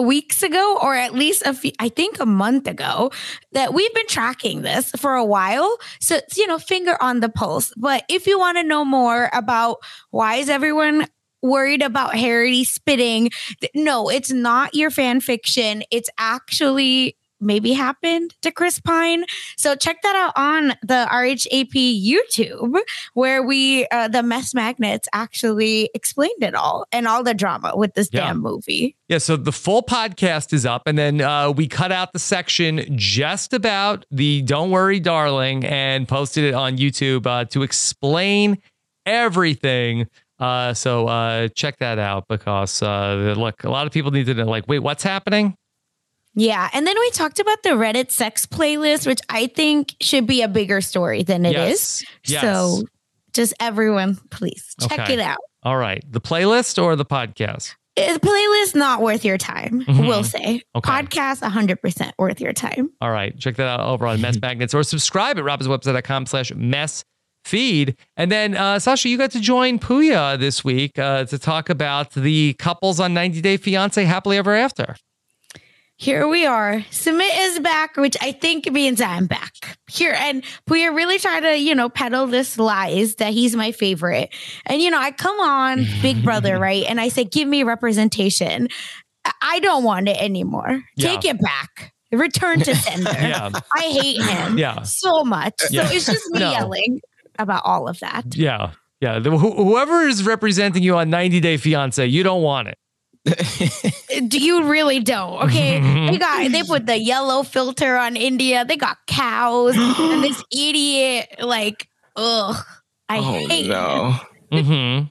weeks ago, or at least a few, I think a month ago, that we've been tracking this for a while. So, it's, you know, finger on the pulse. But if you want to know more about why is everyone worried about Harry spitting, no, it's not your fan fiction. It's actually maybe happened to Chris Pine. So check that out on the RHAP YouTube, where we uh, the mess magnets actually explained it all and all the drama with this Yeah. damn movie. Yeah, so the full podcast is up, and then uh, we cut out the section just about the "Don't Worry, Darling" and posted it on YouTube uh, to explain everything. Uh, so uh, check that out because uh, look, a lot of people need to know, like, wait, what's happening? Yeah, and then we talked about the Reddit sex playlist, which I think should be a bigger story than it is. Yes. Yes. So just everyone, please check Okay. it out. All right, the playlist or the podcast? Uh, playlist not worth your time, Mhm. we'll say. Okay. Podcast 100% worth your time. All right, check that out over on Mess [LAUGHS] Magnets or subscribe at robhasawebsite.com slash mess feed. And then, uh, Sasha, you got to join Puya this week uh, to talk about the couples on 90 Day Fiance Happily Ever After. Here we are. Sumit is back, which I think means I'm back. Here and we are really trying to, you know, peddle this lies that he's my favorite. And you know, I come on Big Brother, [LAUGHS] right? And I say, give me representation. I- don't want it anymore. Take Yeah. it back. Return to [LAUGHS] sender. Yeah. I hate him Yeah. so much. So it's just me No. yelling about all of that. Yeah. Yeah. The, wh- whoever is representing you on 90 Day Fiance, you don't want it. [LAUGHS] Do you really don't? Okay. [LAUGHS] they got they put the yellow filter on India. They got cows and this [GASPS] idiot like ugh. I Oh, hate no. Mm-hmm.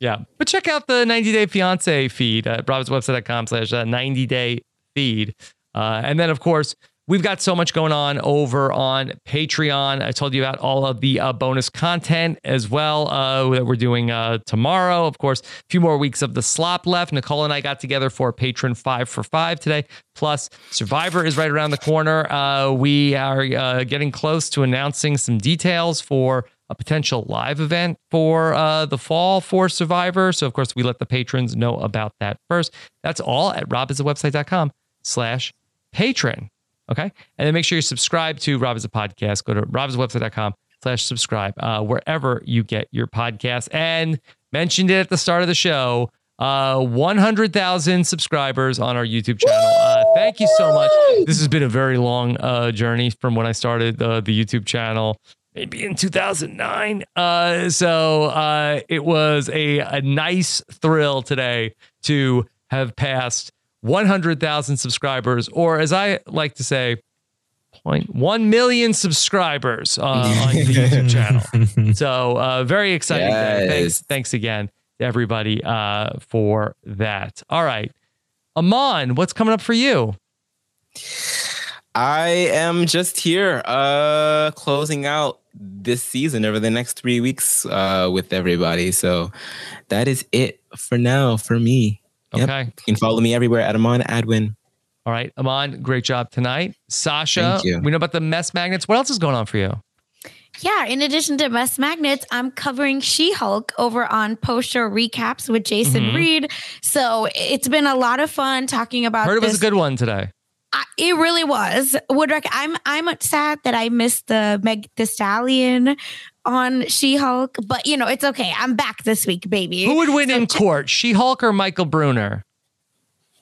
Yeah. But check out the 90 Day Fiance feed at robhasawebsite.com slash uh, 90 day feed. Uh, and then, of course, we've got so much going on over on Patreon. I told you about all of the uh, bonus content as well uh, that we're doing uh, tomorrow. Of course, a few more weeks of the slop left. Nicole and I got together for patron five for five today. Plus, Survivor is right around the corner. Uh, we are uh, getting close to announcing some details for a potential live event for uh, the fall for Survivor. So, of course, we let the patrons know about that first. That's all at robhasawebsite.com slash patron. Okay. And then make sure you subscribe to Rob Has a Podcast. Go to robhasawebsite.com slash subscribe uh, wherever you get your podcast. And mentioned it at the start of the show. Uh, 100,000 subscribers on our YouTube channel. Uh, thank you so much. This has been a very long uh, journey from when I started uh, the YouTube channel, maybe in 2009. Uh, so uh, it was a, a nice thrill today to have passed 100,000 subscribers, or as I like to say, point one million subscribers uh, on the [LAUGHS] YouTube channel. [LAUGHS] So uh, very exciting. day. Thanks, thanks again to everybody uh, for that. All right, Amon, what's coming up for you? I am just here, uh, closing out this season over the next three weeks uh, with everybody. So that is it for now for me. Yep. Okay. You can follow me everywhere at Amon Adwin. All right, Amon, great job tonight. Sasha, Thank you. we know about the mess magnets. What else is going on for you? Yeah, in addition to Mess Magnets, I'm covering She Hulk over on post show recaps with Jason Mhm. Reed. So it's been a lot of fun talking about Heard it was a good one today. I, it really was. Would rec- I'm I'm sad that I missed the Meg the Stallion on She Hulk, but you know it's okay. I'm back this week, baby. Who would win in court, She Hulk or Michael Bruner?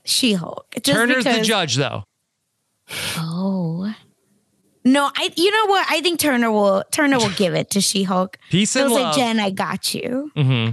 She Hulk. Turner's the judge, though. Oh. No, I. You know what? I think Turner will. Turner will give it to She Hulk. Peace and love. say, "Jen, I got you." Mm-hmm.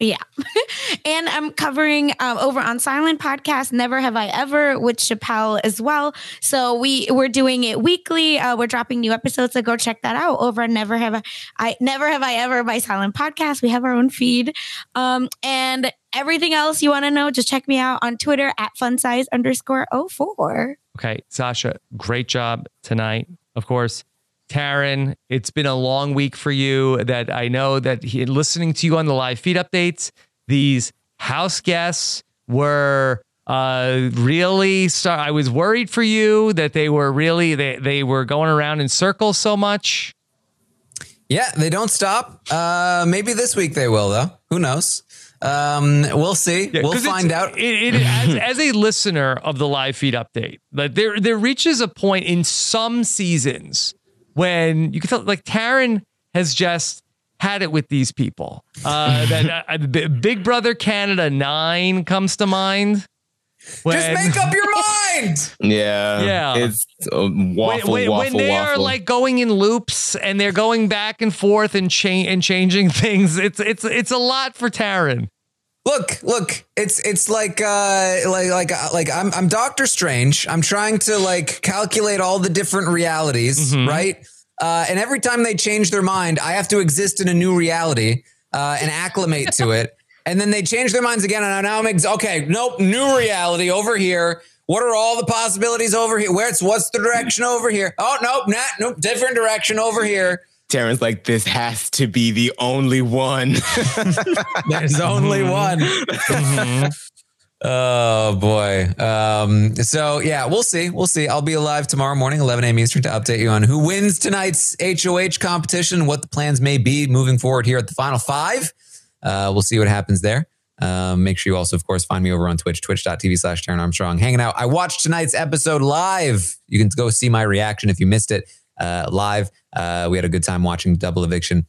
Yeah. [LAUGHS] and I'm covering um, over on Silent Podcast, Never Have I Ever with Chappelle as well. So we we're doing it weekly. Uh, we're dropping new episodes. So go check that out over at Never Have I, I Never Have I Ever by Silent Podcast. We have our own feed. Um, and everything else you want to know, just check me out on Twitter at funsize underscore 04. Okay, Sasha, great job tonight. Of course, Taran, it's been a long week for you. That I know that he, listening to you on the live feed updates, these house guests were uh really I was worried for you that they were really they they were going around in circles so much. Yeah, they don't stop. Uh, maybe this week they will, though. Who knows? Um, we'll see. Yeah, we'll find out. It, it, as, as a listener of the live feed update, like there there reaches a point in some seasons when you can tell, like Taran has just had it with these people. Uh, [LAUGHS] that uh, Big Brother Canada Nine comes to mind. Just make up your mind. [LAUGHS] Yeah. Yeah. It's a waffle, when, when, waffle, when they are like going in loops and they're going back and forth and cha- and changing [LAUGHS] things, it's it's it's a lot for Taran. Look, look, it's it's like uh like like uh, like I'm I'm Doctor Strange. I'm trying to like calculate all the different realities, Mm-hmm. right? Uh, and every time they change their mind, I have to exist in a new reality uh, and acclimate to it. [LAUGHS] And then they change their minds again, and now I'm ex- okay. Nope, new reality over here. What are all the possibilities over here? Where's what's the direction over here? Oh nope, not nope, different direction over here. Taran's like, this has to be the only one. [LAUGHS] There's only one. Oh boy. Um, so yeah, we'll see. We'll see. I'll be alive tomorrow morning, 11 a.m. Eastern, to update you on who wins tonight's HOH competition, what the plans may be moving forward here at the final five. Uh, we'll see what happens there. Um, make sure you also, of course, find me over on Twitch, twitch.tv slash Taran Armstrong, hanging out. I watched tonight's episode live. You can go see my reaction if you missed it uh, live. Uh, we had a good time watching Double Eviction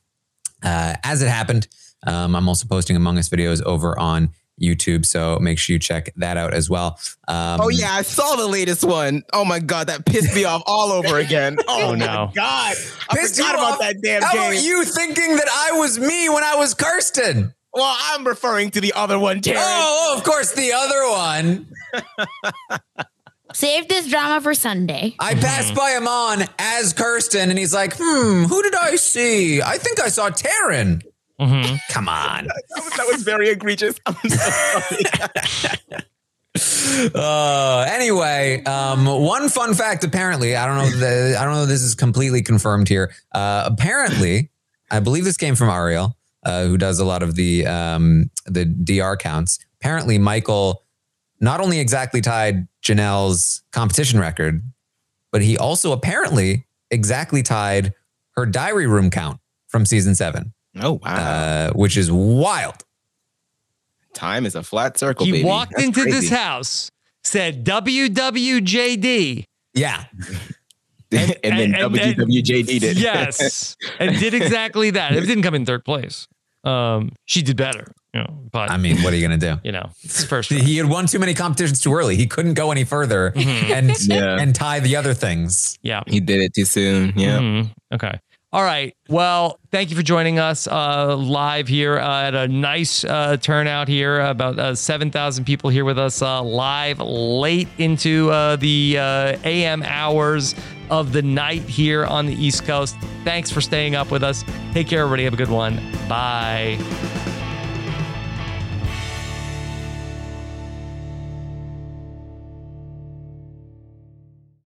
uh, as it happened. Um, I'm also posting Among Us videos over on YouTube, so make sure you check that out as well. Um, oh yeah, I saw the latest one. Oh my god, that pissed me off all over again. Oh, [LAUGHS] Oh, no. my god, I Pissed forgot you about off? that damn How game. about you thinking that I was me when I was Kirsten? Well, I'm referring to the other one, Taran. Oh, of course, the other one. [LAUGHS] Save this drama for Sunday. I passed by him on as Kirsten, and he's like, "Hmm, who did I see? I think I saw Taran." Mm-hmm. [LAUGHS] Come on. [LAUGHS] that, was, that was very egregious. [LAUGHS] I'm so sorry. Uh, anyway, um, one fun fact. Apparently, I don't know. The, I don't know. If this is completely confirmed here. Uh, apparently, I believe this came from Ariel, uh, who does a lot of the um, the DR counts. Apparently, Michael not only exactly tied Janelle's competition record, but he also apparently exactly tied her diary room count from season seven. Oh wow, uh, which is wild. Time is a flat circle. He baby. walked That's into this house, said WWJD. Yeah. [LAUGHS] and, then and- WWJD did. Yes. and did exactly that. It didn't come in third place. Um, she did better. You know, but I mean, what are you going to do? [LAUGHS] you know, it's first. [LAUGHS] He had won too many competitions too early. He couldn't go any further [LAUGHS] and Yeah. and tie the other things. Yeah. he did it too soon. Yeah. Mhm. Okay. All right. Well, thank you for joining us uh, live here uh, at a nice uh, turnout here. About uh, 7,000 people here with us uh, live late into uh, the uh, AM hours of the night here on the East Coast. Thanks for staying up with us. Take care, everybody. Have a good one. Bye.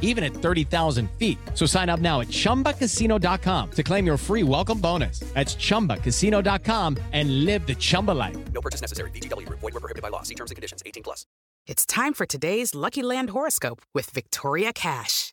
even at 30,000 feet. So sign up now at ChumbaCasino.com to claim your free welcome bonus. That's ChumbaCasino.com and live the Chumba life. No purchase necessary. VGW Group. Void were prohibited by law. See terms and conditions. 18 plus. It's time for today's Lucky Land horoscope with Victoria Cash.